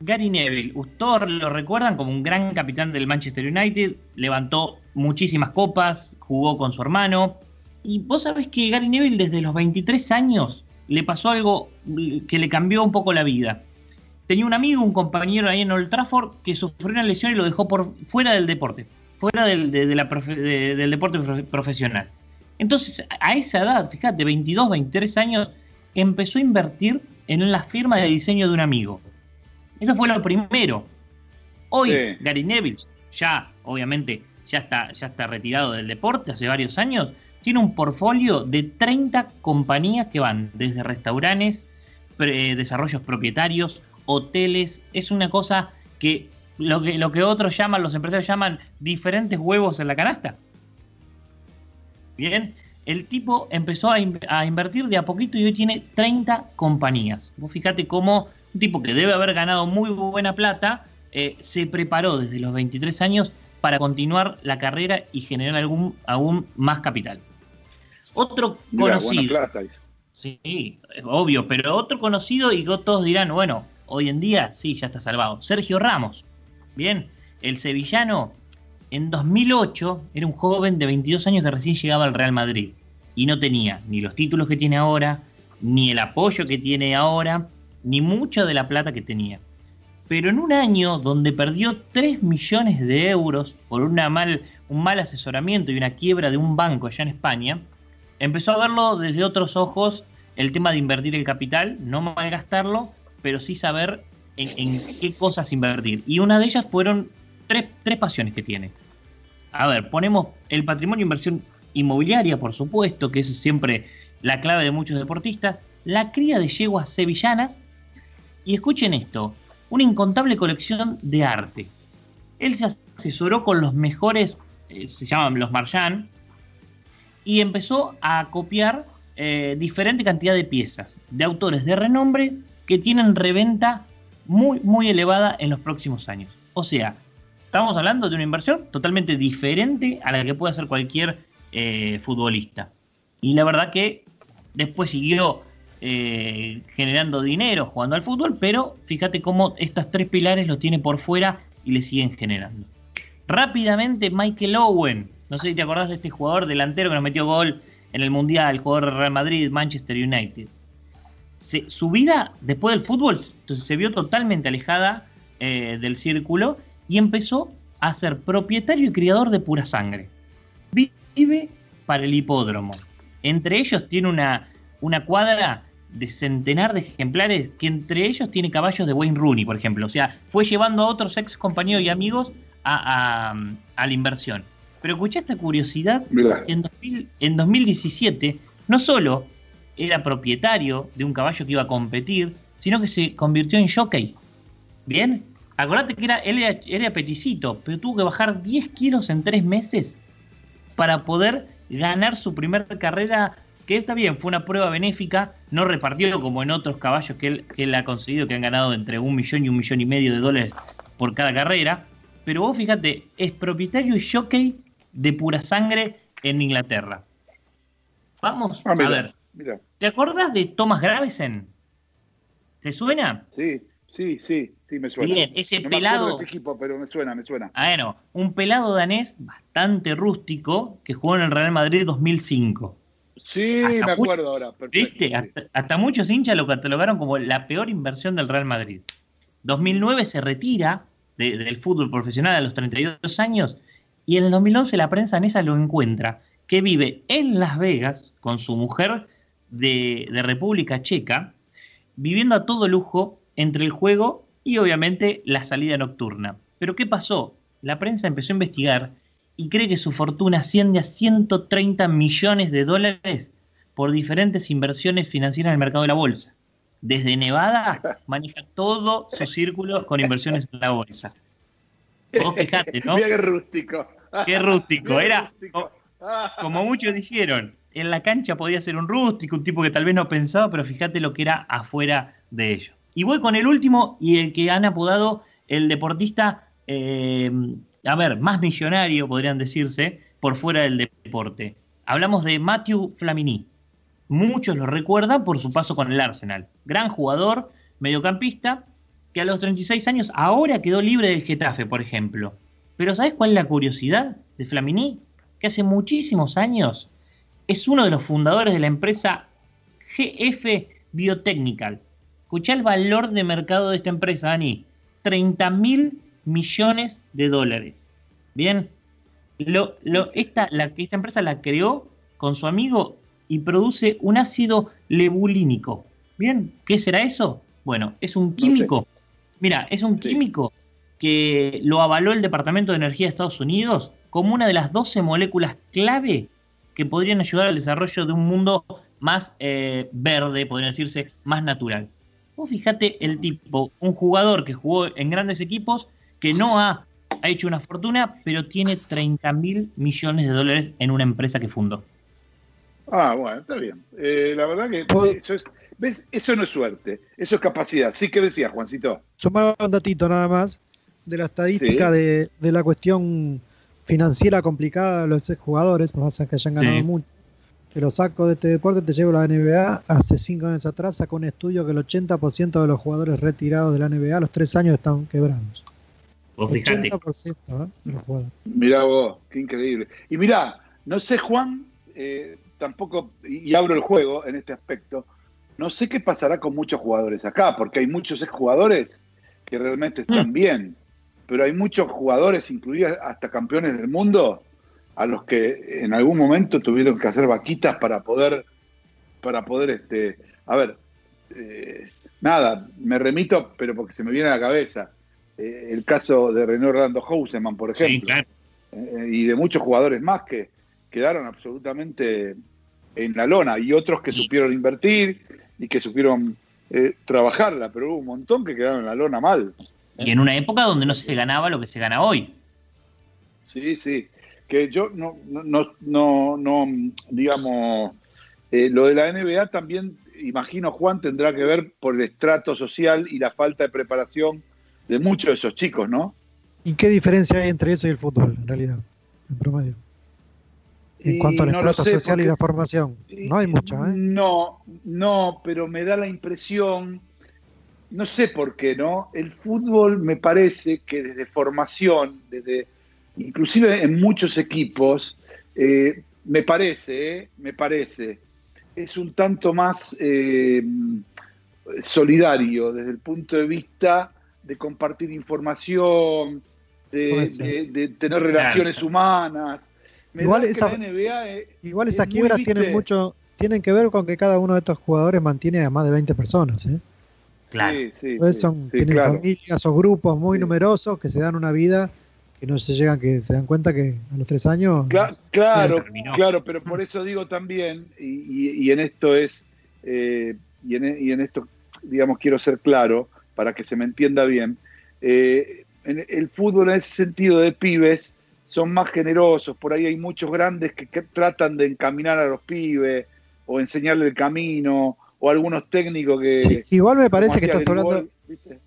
Gary Neville, todos lo recuerdan como un gran capitán del Manchester United, levantó muchísimas copas, jugó con su hermano. Y vos sabés que Gary Neville desde los 23 años le pasó algo que le cambió un poco la vida. Tenía un amigo, un compañero ahí en Old Trafford que sufrió una lesión y lo dejó por fuera del deporte, fuera del, de- de la profe- de- del deporte profe- profesional. Entonces, a esa edad, fíjate, 22, 23 años, empezó a invertir en la firma de diseño de un amigo. Eso fue lo primero. Hoy, Sí. Gary Neville, ya, obviamente, ya está, ya está retirado del deporte hace varios años, tiene un portfolio de 30 compañías que van desde restaurantes, pre- desarrollos propietarios, hoteles. Es una cosa que lo, que lo que otros llaman, los empresarios llaman diferentes huevos en la canasta. Bien, el tipo empezó a, in- a invertir de a poquito y hoy tiene 30 compañías. Vos fíjate cómo un tipo que debe haber ganado muy buena plata eh, se preparó desde los 23 años para continuar la carrera y generar algún, aún más capital. Otro conocido. plata. Sí, es obvio, pero otro conocido y todos dirán, bueno, hoy en día sí, ya está salvado. Sergio Ramos. Bien, el sevillano en 2008 era un joven de 22 años que recién llegaba al Real Madrid y no tenía ni los títulos que tiene ahora, ni el apoyo que tiene ahora, ni mucha de la plata que tenía. Pero en un año donde perdió 3 millones de euros por una mal, un mal asesoramiento y una quiebra de un banco allá en España, empezó a verlo desde otros ojos el tema de invertir el capital, no malgastarlo, pero sí saber en, qué cosas invertir. Y una de ellas fueron tres, tres pasiones que tiene. A ver, ponemos el patrimonio inversión inmobiliaria, por supuesto, que es siempre la clave de muchos deportistas, la cría de yeguas sevillanas y escuchen esto, una incontable colección de arte. Él se asesoró con los mejores, eh, se llaman los Marchand, y empezó a copiar eh, diferente cantidad de piezas de autores de renombre que tienen reventa muy, muy elevada en los próximos años. O sea, estamos hablando de una inversión totalmente diferente a la que puede hacer cualquier eh, futbolista. Y la verdad que después siguió eh, generando dinero jugando al fútbol, pero fíjate cómo estos tres pilares los tiene por fuera y le siguen generando. Rápidamente, Michael Owen. No sé si te acordás de este jugador delantero que nos metió gol en el Mundial, jugador de Real Madrid, Manchester United. Se- su vida después del fútbol se, vio totalmente alejada eh, del círculo y empezó a ser propietario y criador de pura sangre. Vive para el hipódromo. Entre ellos tiene una, una cuadra de centenar de ejemplares que entre ellos tiene caballos de Wayne Rooney, por ejemplo. O sea, fue llevando a otros ex compañeros y amigos a, a- a la inversión. Pero escuché esta curiosidad, Mirá. en, 2000 en 2017 no solo era propietario de un caballo que iba a competir, sino que se convirtió en jockey. ¿Bien? Acordate que era, él era, era peticito, pero tuvo que bajar 10 kilos en 3 meses para poder ganar su primera carrera, que está bien, fue una prueba benéfica, no repartió como en otros caballos que él, que él ha conseguido, que han ganado entre un millón y un millón y medio de dólares por cada carrera. Pero vos fíjate, es propietario y jockey de pura sangre en Inglaterra. Vamos Ah, a ver. Mira. ¿Te acordás de Thomas Gravesen? ¿Te suena? Sí, sí, sí, sí, me suena. Bien, ese no Me pelado- acuerdo de equipo, pero me suena, me suena. Ah, Bueno, un pelado danés bastante rústico que jugó en el Real Madrid 2005. Sí, Hasta me acuerdo ahora. Perfecto, ¿Viste? sí. Hasta, hasta muchos hinchas lo catalogaron como la peor inversión del Real Madrid. 2009 se retira de- del fútbol profesional a los 32 años y en el 2011 la prensa danesa lo encuentra que vive en Las Vegas con su mujer de, de República Checa, viviendo a todo lujo entre el juego y obviamente la salida nocturna. Pero ¿qué pasó? La prensa empezó a investigar y cree que su fortuna asciende a 130 millones de dólares por diferentes inversiones financieras en el mercado de la bolsa. Desde Nevada maneja todo su círculo con inversiones en la bolsa. Vos fijate, ¿no? Mira qué rústico. Qué rústico. Era, como muchos dijeron, en la cancha podía ser un rústico, un tipo que tal vez no pensaba, pero fíjate lo que era afuera de ello. Y voy con el último y el que han apodado el deportista, eh, a ver, más millonario, podrían decirse, por fuera del deporte. Hablamos de Matthew Flamini. Muchos lo recuerdan por su paso con el Arsenal. Gran jugador, mediocampista, que a los 36 años ahora quedó libre del Getafe, por ejemplo. Pero ¿sabes cuál es la curiosidad de Flamini? Que hace muchísimos años es uno de los fundadores de la empresa GF Biotechnical. Escuchá el valor de mercado de esta empresa, Dani. 30 mil millones de dólares. Bien, lo, lo- esta, la, esta empresa la creó con su amigo y produce un ácido lebulínico. Bien, ¿qué será eso? Bueno, es un químico Mira, es un químico que lo avaló el Departamento de Energía de Estados Unidos como una de las 12 moléculas clave que podrían ayudar al desarrollo de un mundo más eh, verde, podría decirse, más natural. Vos fíjate el tipo, un jugador que jugó en grandes equipos, que no ha, ha hecho una fortuna, pero tiene 30 mil millones de dólares en una empresa que fundó. Ah, bueno, está bien. Eh, la verdad que eso es, ¿ves? Eso no es suerte, eso es capacidad. Sí que decía Juancito. Sumar un datito nada más de la estadística Sí. de, de la cuestión financiera complicada de los jugadores, más que hayan ganado Sí. mucho. Te lo saco de este deporte, te llevo a la NBA. Hace cinco años atrás sacó un estudio que el 80% de los jugadores retirados de la NBA a los tres años están quebrados. Vos fijate. 80% ¿eh? de los jugadores. Mirá vos, qué increíble. Y mirá, no sé, Juan, eh, tampoco, y y abro el juego en este aspecto, no sé qué pasará con muchos jugadores acá, porque hay muchos exjugadores que realmente están bien, pero hay muchos jugadores, incluidos hasta campeones del mundo, a los que en algún momento tuvieron que hacer vaquitas para poder, para poder, este, a ver, eh, nada, me remito, pero porque se me viene a la cabeza, eh, el caso de René Orlando Houseman, por ejemplo, eh, y de muchos jugadores más que quedaron absolutamente en la lona, y otros que supieron invertir y que supieron eh, trabajarla, pero hubo un montón que quedaron en la lona mal. Y en una época donde no se ganaba lo que se gana hoy. Sí, sí. Que yo no, no, no, no, no, digamos, eh, lo de la NBA también, imagino, Juan, tendrá que ver por el estrato social y la falta de preparación de muchos de esos chicos, ¿no? ¿Y qué diferencia hay entre eso y el fútbol, en realidad, en promedio? En Y cuanto al no estrato sé, social y la formación. No hay mucho, ¿eh? No, no, pero me da la impresión, no sé por qué, ¿no? El fútbol me parece que desde formación, desde inclusive en muchos equipos, eh, me parece, ¿eh? me parece, es un tanto más eh, solidario desde el punto de vista de compartir información, de, de- de tener relaciones humanas. Me Igual esa- la NBA es- Igual es esas muy, quiebras tienen mucho, tienen que ver con que cada uno de estos jugadores mantiene a más de 20 personas, ¿eh? Sí, sí, Entonces sí, son, sí, tienen claro. familias o grupos muy numerosos que se dan una vida que no se llegan, que se dan cuenta que a los tres años. Cla- claro, claro, pero por eso digo también, y, y- y en esto es, eh, y, en, y en esto, digamos, quiero ser claro para que se me entienda bien. eh, en el fútbol en ese sentido de pibes son más generosos, por ahí hay muchos grandes que, que tratan de encaminar a los pibes o enseñarle el camino, o algunos técnicos que... Sí, igual me parece que estás hablando.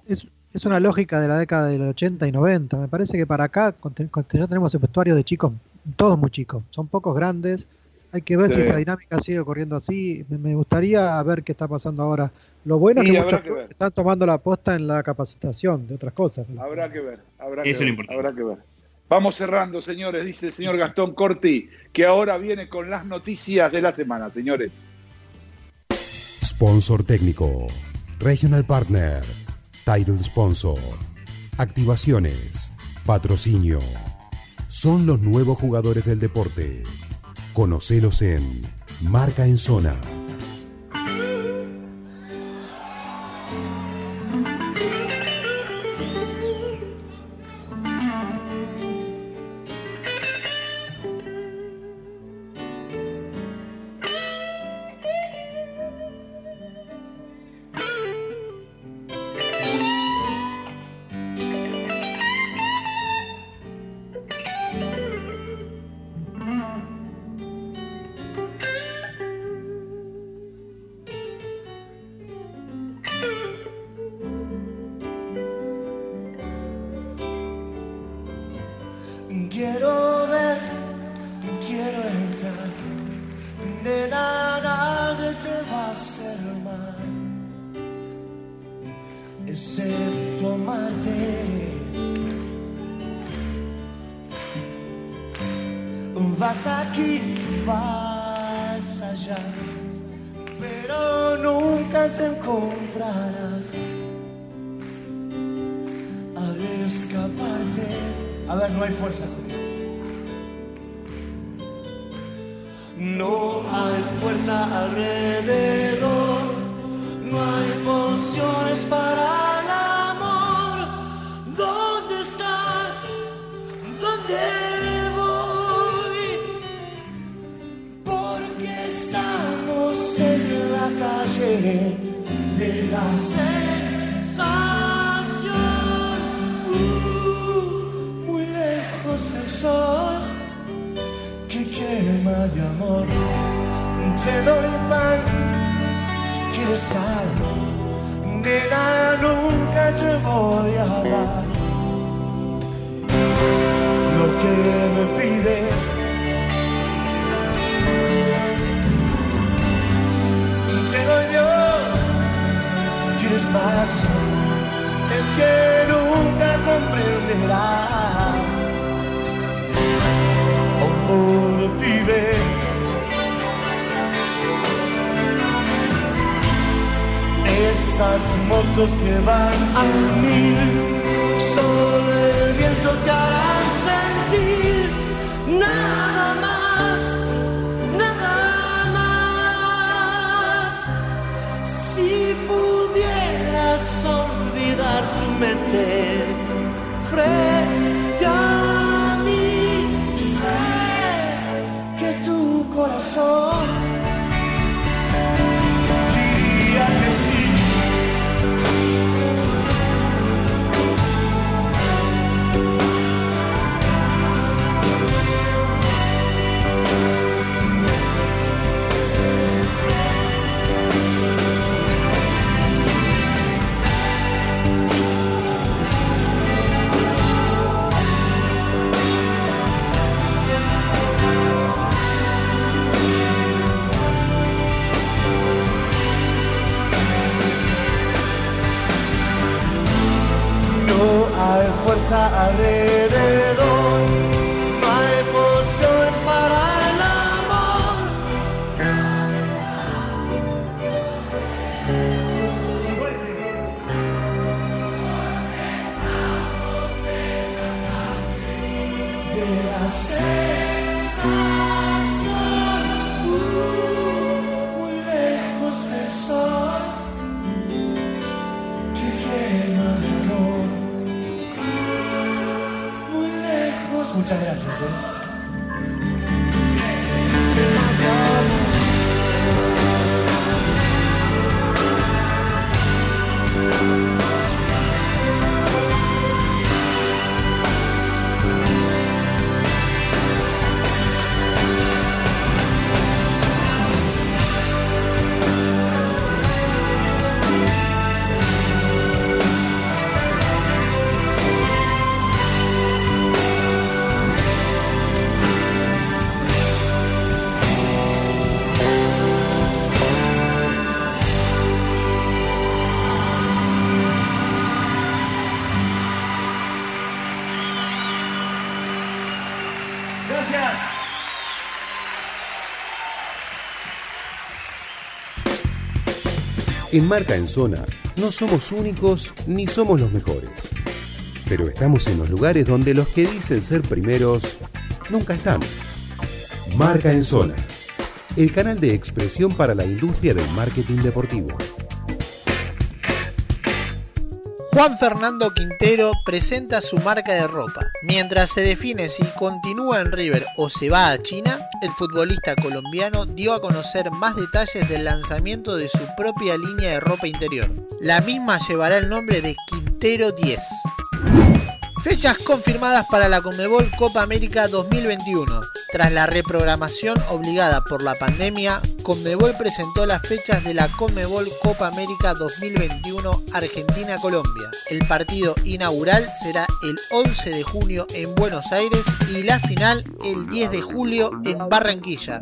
Es, es una lógica de la década del 80 y 90. Me parece que para acá con- con- ya tenemos el vestuario de chicos, todos muy chicos. Son pocos grandes. Hay que ver si esa dinámica sigue corriendo así. Me, me gustaría ver qué está pasando ahora. Lo bueno Sí, es que muchos que están tomando la aposta en la capacitación de otras cosas. Habrá que ver, habrá Eso es que ver, importante. habrá que ver. Vamos cerrando, señores, dice el señor Gastón Corti, que ahora viene con las noticias de la semana, señores. Sponsor técnico. Regional Partner. Title Sponsor. Activaciones. Patrocinio. Son los nuevos jugadores del deporte. Conocelos en Marca en Zona. Excepto amarte. Vas aquí, vas allá, pero nunca te encontrarás al escaparte. A ver, no hay fuerzas. No hay fuerza alrededor, Te doy pan, quieres sal, nena, nunca te voy a dar. Lo que me pides. Te doy Dios, quieres más, es que Esas motos que van a mil, solo el viento te hará sentir nada más, nada más. Si pudieras olvidar tu mente frente hay fuerza En Marca en Zona no somos únicos ni somos los mejores. Pero estamos en los lugares donde los que dicen ser primeros nunca están. Marca en Zona, el canal de expresión para la industria del marketing deportivo. Juan Fernando Quintero presenta su marca de ropa. Mientras se define si continúa en River o se va a China, el futbolista colombiano dio a conocer más detalles del lanzamiento de su propia línea de ropa interior. La misma llevará el nombre de Quintero 10. Fechas confirmadas para la Conmebol Copa América 2021. Tras la reprogramación obligada por la pandemia, Conmebol presentó las fechas de la Conmebol Copa América 2021 Argentina-Colombia. El partido inaugural será el 11 de junio en Buenos Aires y la final el 10 de julio en Barranquilla.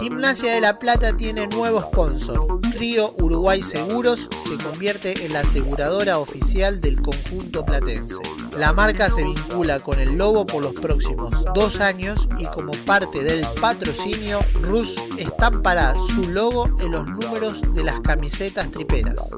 Gimnasia de la Plata tiene nuevo sponsor. Río Uruguay Seguros se convierte en la aseguradora oficial del conjunto platense. La marca se vincula con el Lobo por los próximos dos años y como parte del patrocinio, Rus estampará su logo en los números de las camisetas triperas.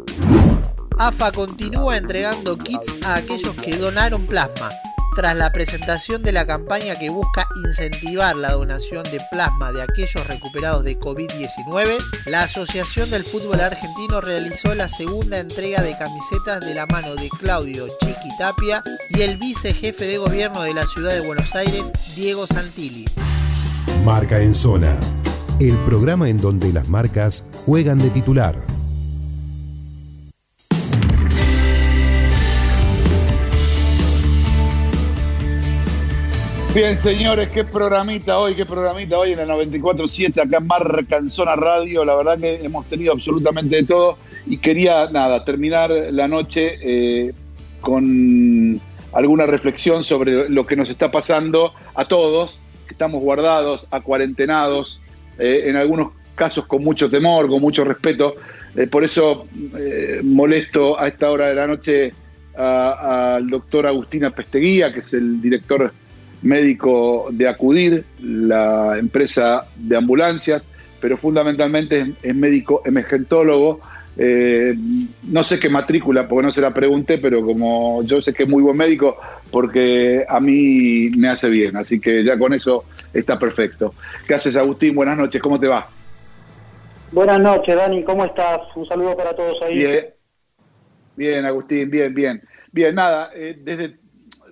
AFA continúa entregando kits a aquellos que donaron plasma. Tras la presentación de la campaña que busca incentivar la donación de plasma de aquellos recuperados de COVID-19, la Asociación del Fútbol Argentino realizó la segunda entrega de camisetas de la mano de Claudio Chiqui Tapia y el vicejefe de gobierno de la ciudad de Buenos Aires, Diego Santilli. Marca en Zona, el programa en donde las marcas juegan de titular. Bien, señores, qué programita hoy, qué programita hoy en la 94.7 acá en Marca en Zona Radio. La verdad que hemos tenido absolutamente de todo y quería, nada, terminar la noche eh, con alguna reflexión sobre lo que nos está pasando a todos, que estamos guardados, acuarentenados, eh, en algunos casos con mucho temor, con mucho respeto. Eh, por eso eh, molesto a esta hora de la noche al doctor Agustina Pesteguía, que es el director médico de Acudir, la empresa de ambulancias, pero fundamentalmente es, es médico emergentólogo. Eh, no sé qué matrícula, porque no se la pregunté, pero como yo sé que es muy buen médico, porque a mí me hace bien, así que ya con eso está perfecto. ¿Qué haces, Agustín? Buenas noches, ¿cómo te va? Buenas noches, Dani, ¿cómo estás? Un saludo para todos ahí. Bien, bien, Agustín, bien, bien. Bien, nada, eh, desde,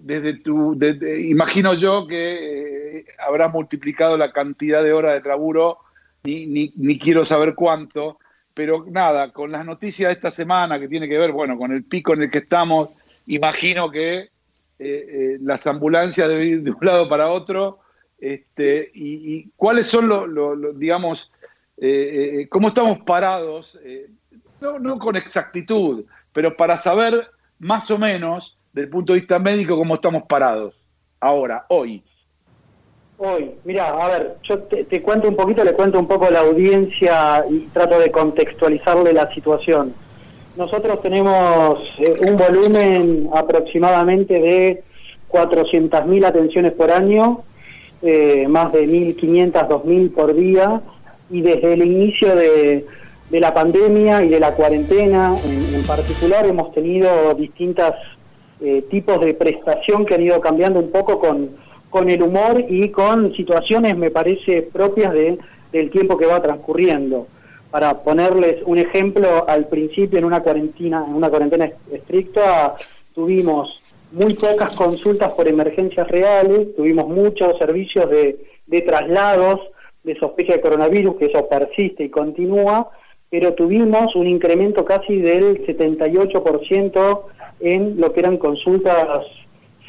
desde tu, imagino yo que eh, habrás multiplicado la cantidad de horas de laburo, ni, ni, quiero saber cuánto, pero nada, con las noticias de esta semana que tiene que ver, bueno, con el pico en el que estamos, imagino que eh, eh, las ambulancias deben ir de un lado para otro, este, y, cuáles son los, los, digamos, eh, cómo estamos parados, no, no con exactitud, pero para saber más o menos, desde el punto de vista médico, cómo estamos parados ahora, hoy. Hoy, mira, a ver, yo te, cuento un poquito, le cuento un poco la audiencia y trato de contextualizarle la situación. Nosotros tenemos eh, un volumen aproximadamente de 400.000 atenciones por año, eh, más de 1.500, 2.000 por día, y desde el inicio de, de la pandemia y de la cuarentena en, particular hemos tenido distintos tipos de prestación que han ido cambiando un poco con, con el humor y con situaciones, me parece, propias de, del tiempo que va transcurriendo. Para ponerles un ejemplo, al principio en una cuarentena, en una cuarentena estricta tuvimos muy pocas consultas por emergencias reales, tuvimos muchos servicios de, de traslados de sospecha de coronavirus, que eso persiste y continúa, pero tuvimos un incremento casi del 78% en lo que eran consultas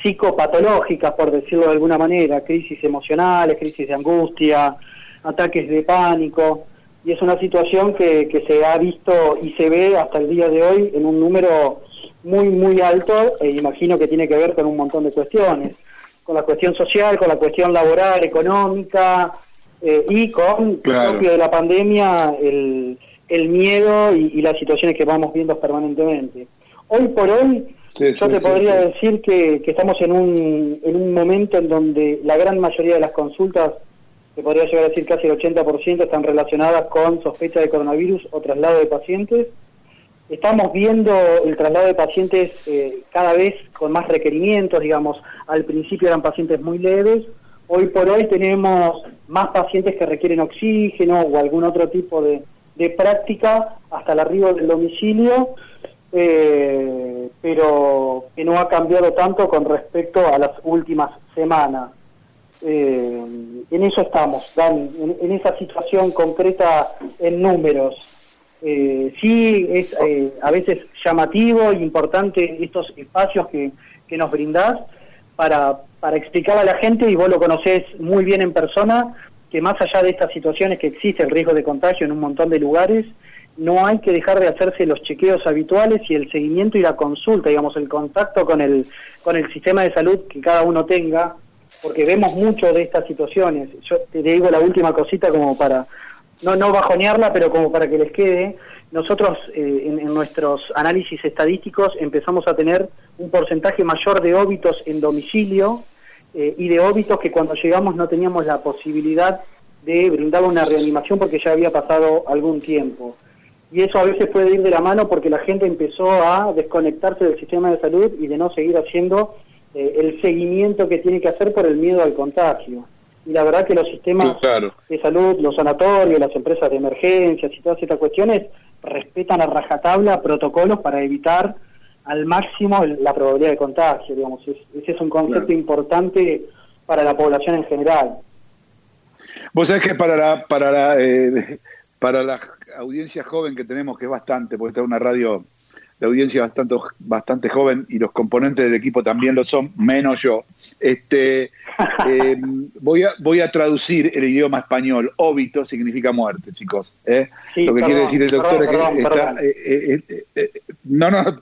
psicopatológicas, por decirlo de alguna manera, crisis emocionales, crisis de angustia, ataques de pánico, y es una situación que, que se ha visto y se ve hasta el día de hoy en un número muy, muy alto, e imagino que tiene que ver con un montón de cuestiones, con la cuestión social, con la cuestión laboral, económica, eh, y con Claro. propio de la pandemia el, el miedo y, y las situaciones que vamos viendo permanentemente. Hoy por hoy, Sí, yo sí, te podría decir que, que estamos en un, en un momento en donde la gran mayoría de las consultas, te podría llegar a decir casi el 80%, están relacionadas con sospecha de coronavirus o traslado de pacientes. Estamos viendo el traslado de pacientes eh, cada vez con más requerimientos, digamos, al principio eran pacientes muy leves, hoy por hoy tenemos más pacientes que requieren oxígeno o algún otro tipo de, de práctica hasta el arribo del domicilio, eh, pero que no ha cambiado tanto con respecto a las últimas semanas. Eh, en eso estamos, Dani, en, esa situación concreta en números. Eh, sí, es eh, a veces llamativo e importante estos espacios que, que nos brindás para, para explicar a la gente, y vos lo conocés muy bien en persona, que más allá de estas situaciones que existe el riesgo de contagio en un montón de lugares, no hay que dejar de hacerse los chequeos habituales y el seguimiento y la consulta, digamos, el contacto con el, con el sistema de salud que cada uno tenga, porque vemos mucho de estas situaciones. Yo te digo la última cosita como para, no, no bajonearla, pero como para que les quede. Nosotros eh, en, en nuestros análisis estadísticos empezamos a tener un porcentaje mayor de óbitos en domicilio eh, y de óbitos que cuando llegamos no teníamos la posibilidad de brindar una reanimación porque ya había pasado algún tiempo. Y eso a veces puede ir de la mano porque la gente empezó a desconectarse del sistema de salud y de no seguir haciendo eh, el seguimiento que tiene que hacer por el miedo al contagio. Y la verdad que los sistemas Claro. de salud, los sanatorios, las empresas de emergencias y todas estas cuestiones respetan a rajatabla protocolos para evitar al máximo la probabilidad de contagio, digamos. Es- ese es un concepto Claro. importante para la población en general. Vos sabés que para la, para la, eh, para la audiencia joven que tenemos, que es bastante, porque está una radio de audiencia bastante, bastante joven y los componentes del equipo también lo son, menos yo. Este, eh, voy, a, voy a traducir el idioma español. Óbito significa muerte, chicos. ¿eh? Sí, lo que quiere decir el doctor perdón, es que perdón, está, eh, eh, no, no,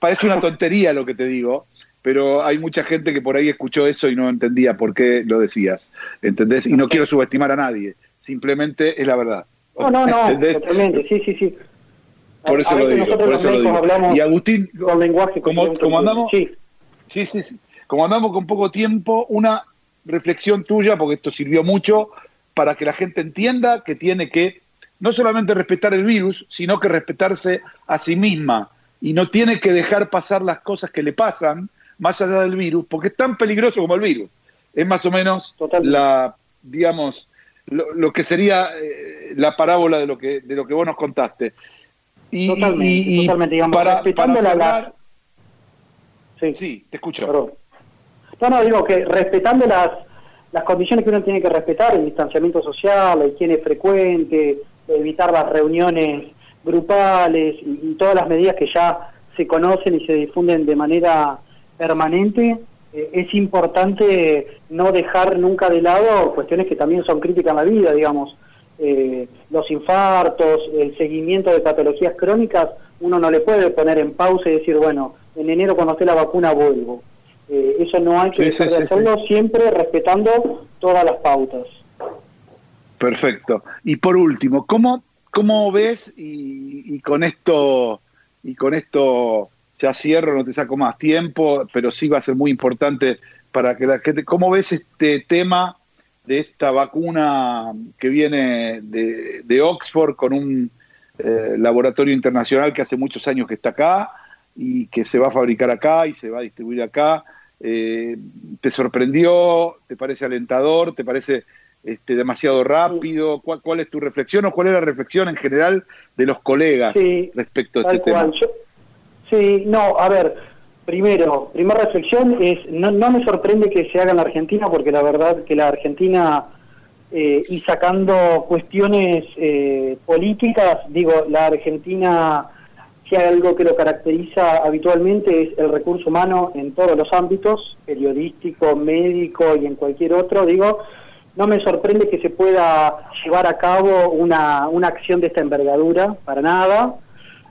parece una tontería lo que te digo, pero hay mucha gente que por ahí escuchó eso y no entendía por qué lo decías, ¿entendés? Y no quiero subestimar a nadie, simplemente es la verdad. No, no, no, ¿Entendés? totalmente, sí, sí, sí. Por eso lo digo, por eso lo digo. hablamos Y Agustín, con lenguaje como, como andamos, sí. sí, sí, sí. como andamos con poco tiempo, una reflexión tuya, porque esto sirvió mucho para que la gente entienda que tiene que no solamente respetar el virus, sino que respetarse a sí misma y no tiene que dejar pasar las cosas que le pasan más allá del virus, porque es tan peligroso como el virus. Es más o menos la, digamos, lo, lo que sería eh, la parábola de lo que de lo que vos nos contaste. Y, Totalmente, y- y totalmente, digamos, para, respetando para la- Sí. te escucho. Perdón. No, no, digo que respetando las, las condiciones que uno tiene que respetar, el distanciamiento social, la higiene frecuente, evitar las reuniones grupales y, y todas las medidas que ya se conocen y se difunden de manera permanente, eh, es importante no dejar nunca de lado cuestiones que también son críticas en la vida, digamos, eh, los infartos, el seguimiento de patologías crónicas, uno no le puede poner en pausa y decir, bueno, en enero cuando esté la vacuna vuelvo. Eh, eso no hay que Sí, dejar sí, de sí, hacerlo siempre respetando todas las pautas. Perfecto. Y por último, ¿cómo, cómo ves y, y con esto y con esto ya cierro, no te saco más tiempo, pero sí va a ser muy importante para que la gente, ¿cómo ves este tema de esta vacuna que viene de, de Oxford con un eh, laboratorio internacional que hace muchos años que está acá y que se va a fabricar acá y se va a distribuir acá? Eh, ¿Te sorprendió? ¿Te parece alentador? ¿Te parece este, demasiado rápido? ¿Cuál, ¿Cuál es tu reflexión o cuál es la reflexión en general de los colegas Sí, respecto a este tema? Yo- sí, no, a ver, primero, primera reflexión es, no, no me sorprende que se haga en la Argentina, porque la verdad que la Argentina, eh, y sacando cuestiones eh, políticas, digo, la Argentina, si hay algo que lo caracteriza habitualmente es el recurso humano en todos los ámbitos, periodístico, médico y en cualquier otro, digo, no me sorprende que se pueda llevar a cabo una, una acción de esta envergadura, para nada.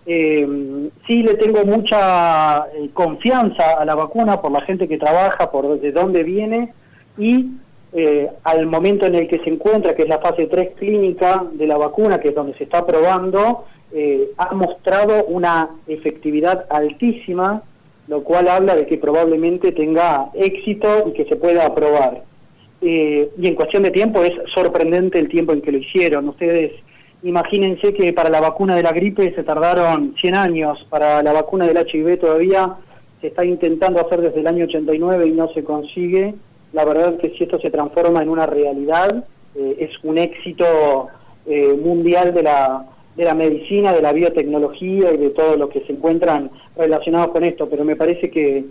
Eh, sí le tengo mucha eh, confianza a la vacuna por la gente que trabaja, por de dónde viene y eh, al momento en el que se encuentra, que es la fase 3 clínica de la vacuna, que es donde se está probando, eh, ha mostrado una efectividad altísima, lo cual habla de que probablemente tenga éxito y que se pueda aprobar. Eh, y en cuestión de tiempo es sorprendente el tiempo en que lo hicieron. Ustedes imagínense que para la vacuna de la gripe se tardaron 100 años, para la vacuna del HIV todavía se está intentando hacer desde el año 89 y no se consigue. La verdad que si esto se transforma en una realidad, eh, es un éxito eh, mundial de la, de la medicina, de la biotecnología y de todo lo que se encuentran relacionados con esto, pero me parece que,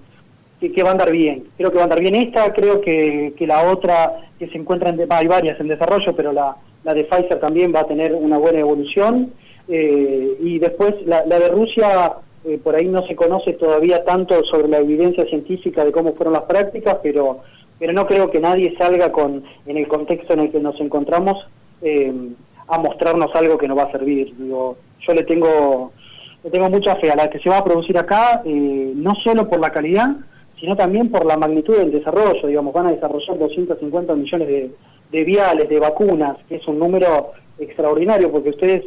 que, que va a andar bien. Creo que va a andar bien esta, creo que, que la otra que se encuentra, en, hay varias en desarrollo, pero la, la de Pfizer también va a tener una buena evolución. Eh, y después la, la de Rusia, eh, por ahí no se conoce todavía tanto sobre la evidencia científica de cómo fueron las prácticas, pero, pero no creo que nadie salga con, en el contexto en el que nos encontramos, eh, a mostrarnos algo que no va a servir. Digo, yo le tengo, le tengo mucha fe a la que se va a producir acá, eh, no solo por la calidad, sino también por la magnitud del desarrollo. Digamos, van a desarrollar 250 millones de, de viales, de vacunas, que es un número extraordinario, porque ustedes,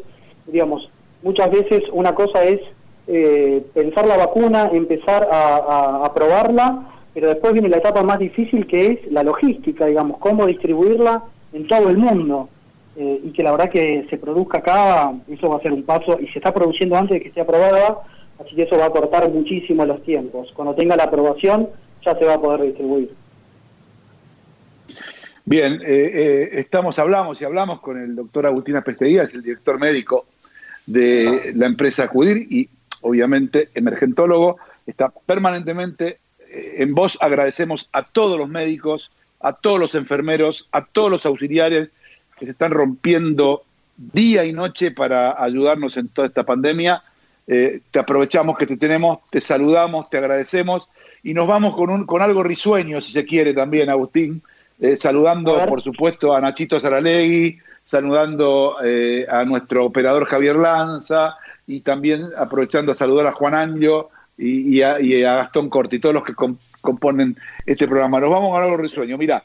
digamos, muchas veces una cosa es eh, pensar la vacuna, empezar a, probarla, pero después viene la etapa más difícil que es la logística, digamos, cómo distribuirla en todo el mundo. Eh, y que la verdad que se produzca acá, eso va a ser un paso, y se está produciendo antes de que esté aprobada, así que eso va a cortar muchísimo los tiempos. Cuando tenga la aprobación, ya se va a poder distribuir. Bien, eh, eh, estamos, hablamos y hablamos con el doctor Agustín Apestedías, el director médico de la empresa Acudir y obviamente emergentólogo, está permanentemente eh, en voz. Agradecemos a todos los médicos, a todos los enfermeros, a todos los auxiliares que se están rompiendo día y noche para ayudarnos en toda esta pandemia. Eh, te aprovechamos que te tenemos, te saludamos, te agradecemos y nos vamos con, un, con algo risueño, si se quiere también, Agustín, eh, saludando, por supuesto, a Nachito Saralegui, saludando eh, a nuestro operador Javier Lanza y también aprovechando a saludar a Juan Anjo y, y a, y a Gastón Corti, todos los que com- componen este programa. Nos vamos con algo risueño. Mira,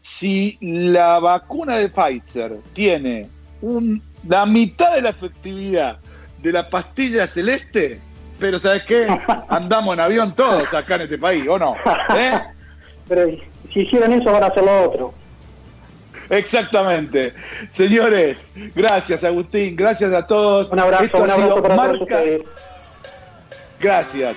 si la vacuna de Pfizer tiene un- la mitad de la efectividad de la pastilla celeste, pero ¿sabes qué? Andamos en avión todos acá en este país, ¿o no? ¿Eh? Pero si hicieran eso, van a hacer lo otro. Exactamente. Señores, gracias Agustín, gracias a todos. Un abrazo, Esto un abrazo para todos Marca- ustedes. Gracias.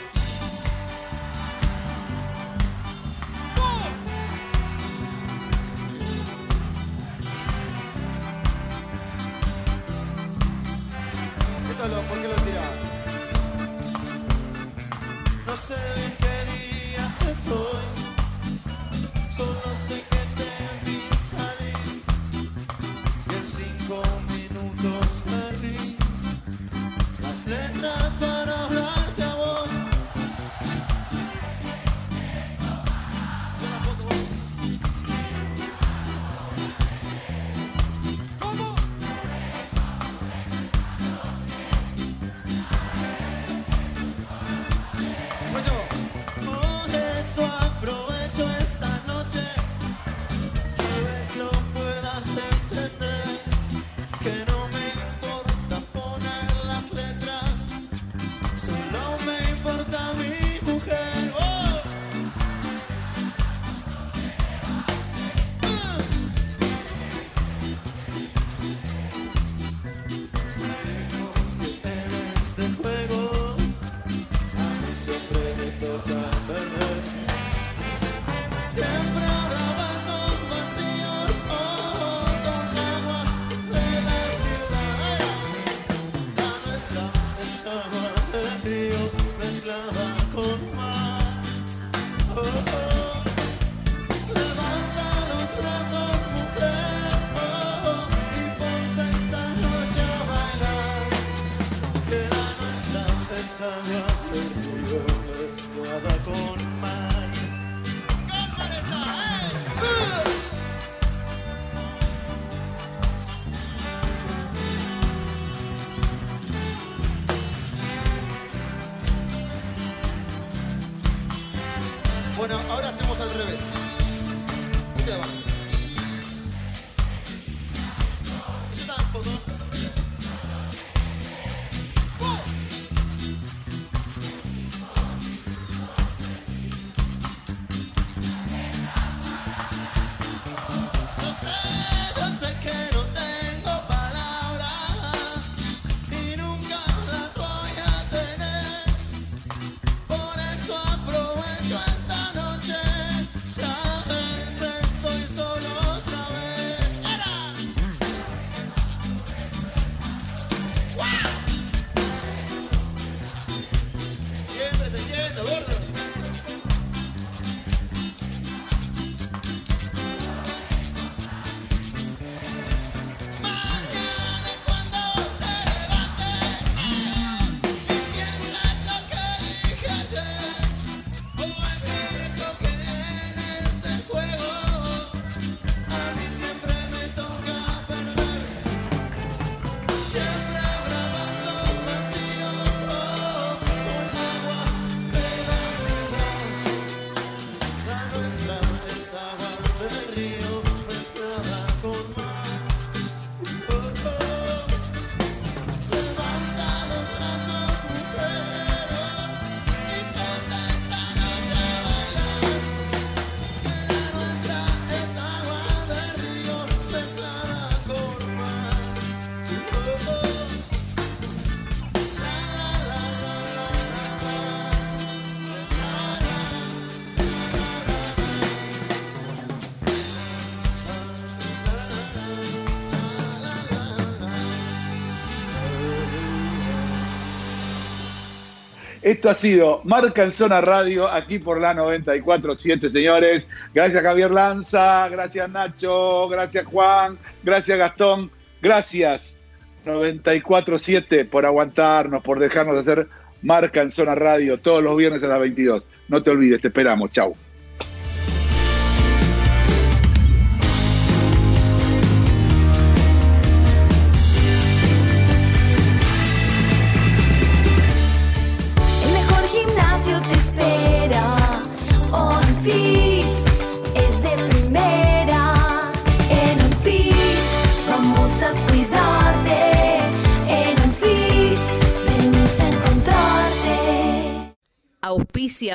Esto ha sido Marca en Zona Radio, aquí por la 94.7, señores. Gracias Javier Lanza, gracias Nacho, gracias Juan, gracias Gastón, gracias 94.7 por aguantarnos, por dejarnos hacer Marca en Zona Radio todos los viernes a las 22. No te olvides, te esperamos. Chau.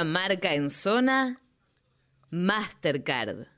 Marca en zona Mastercard.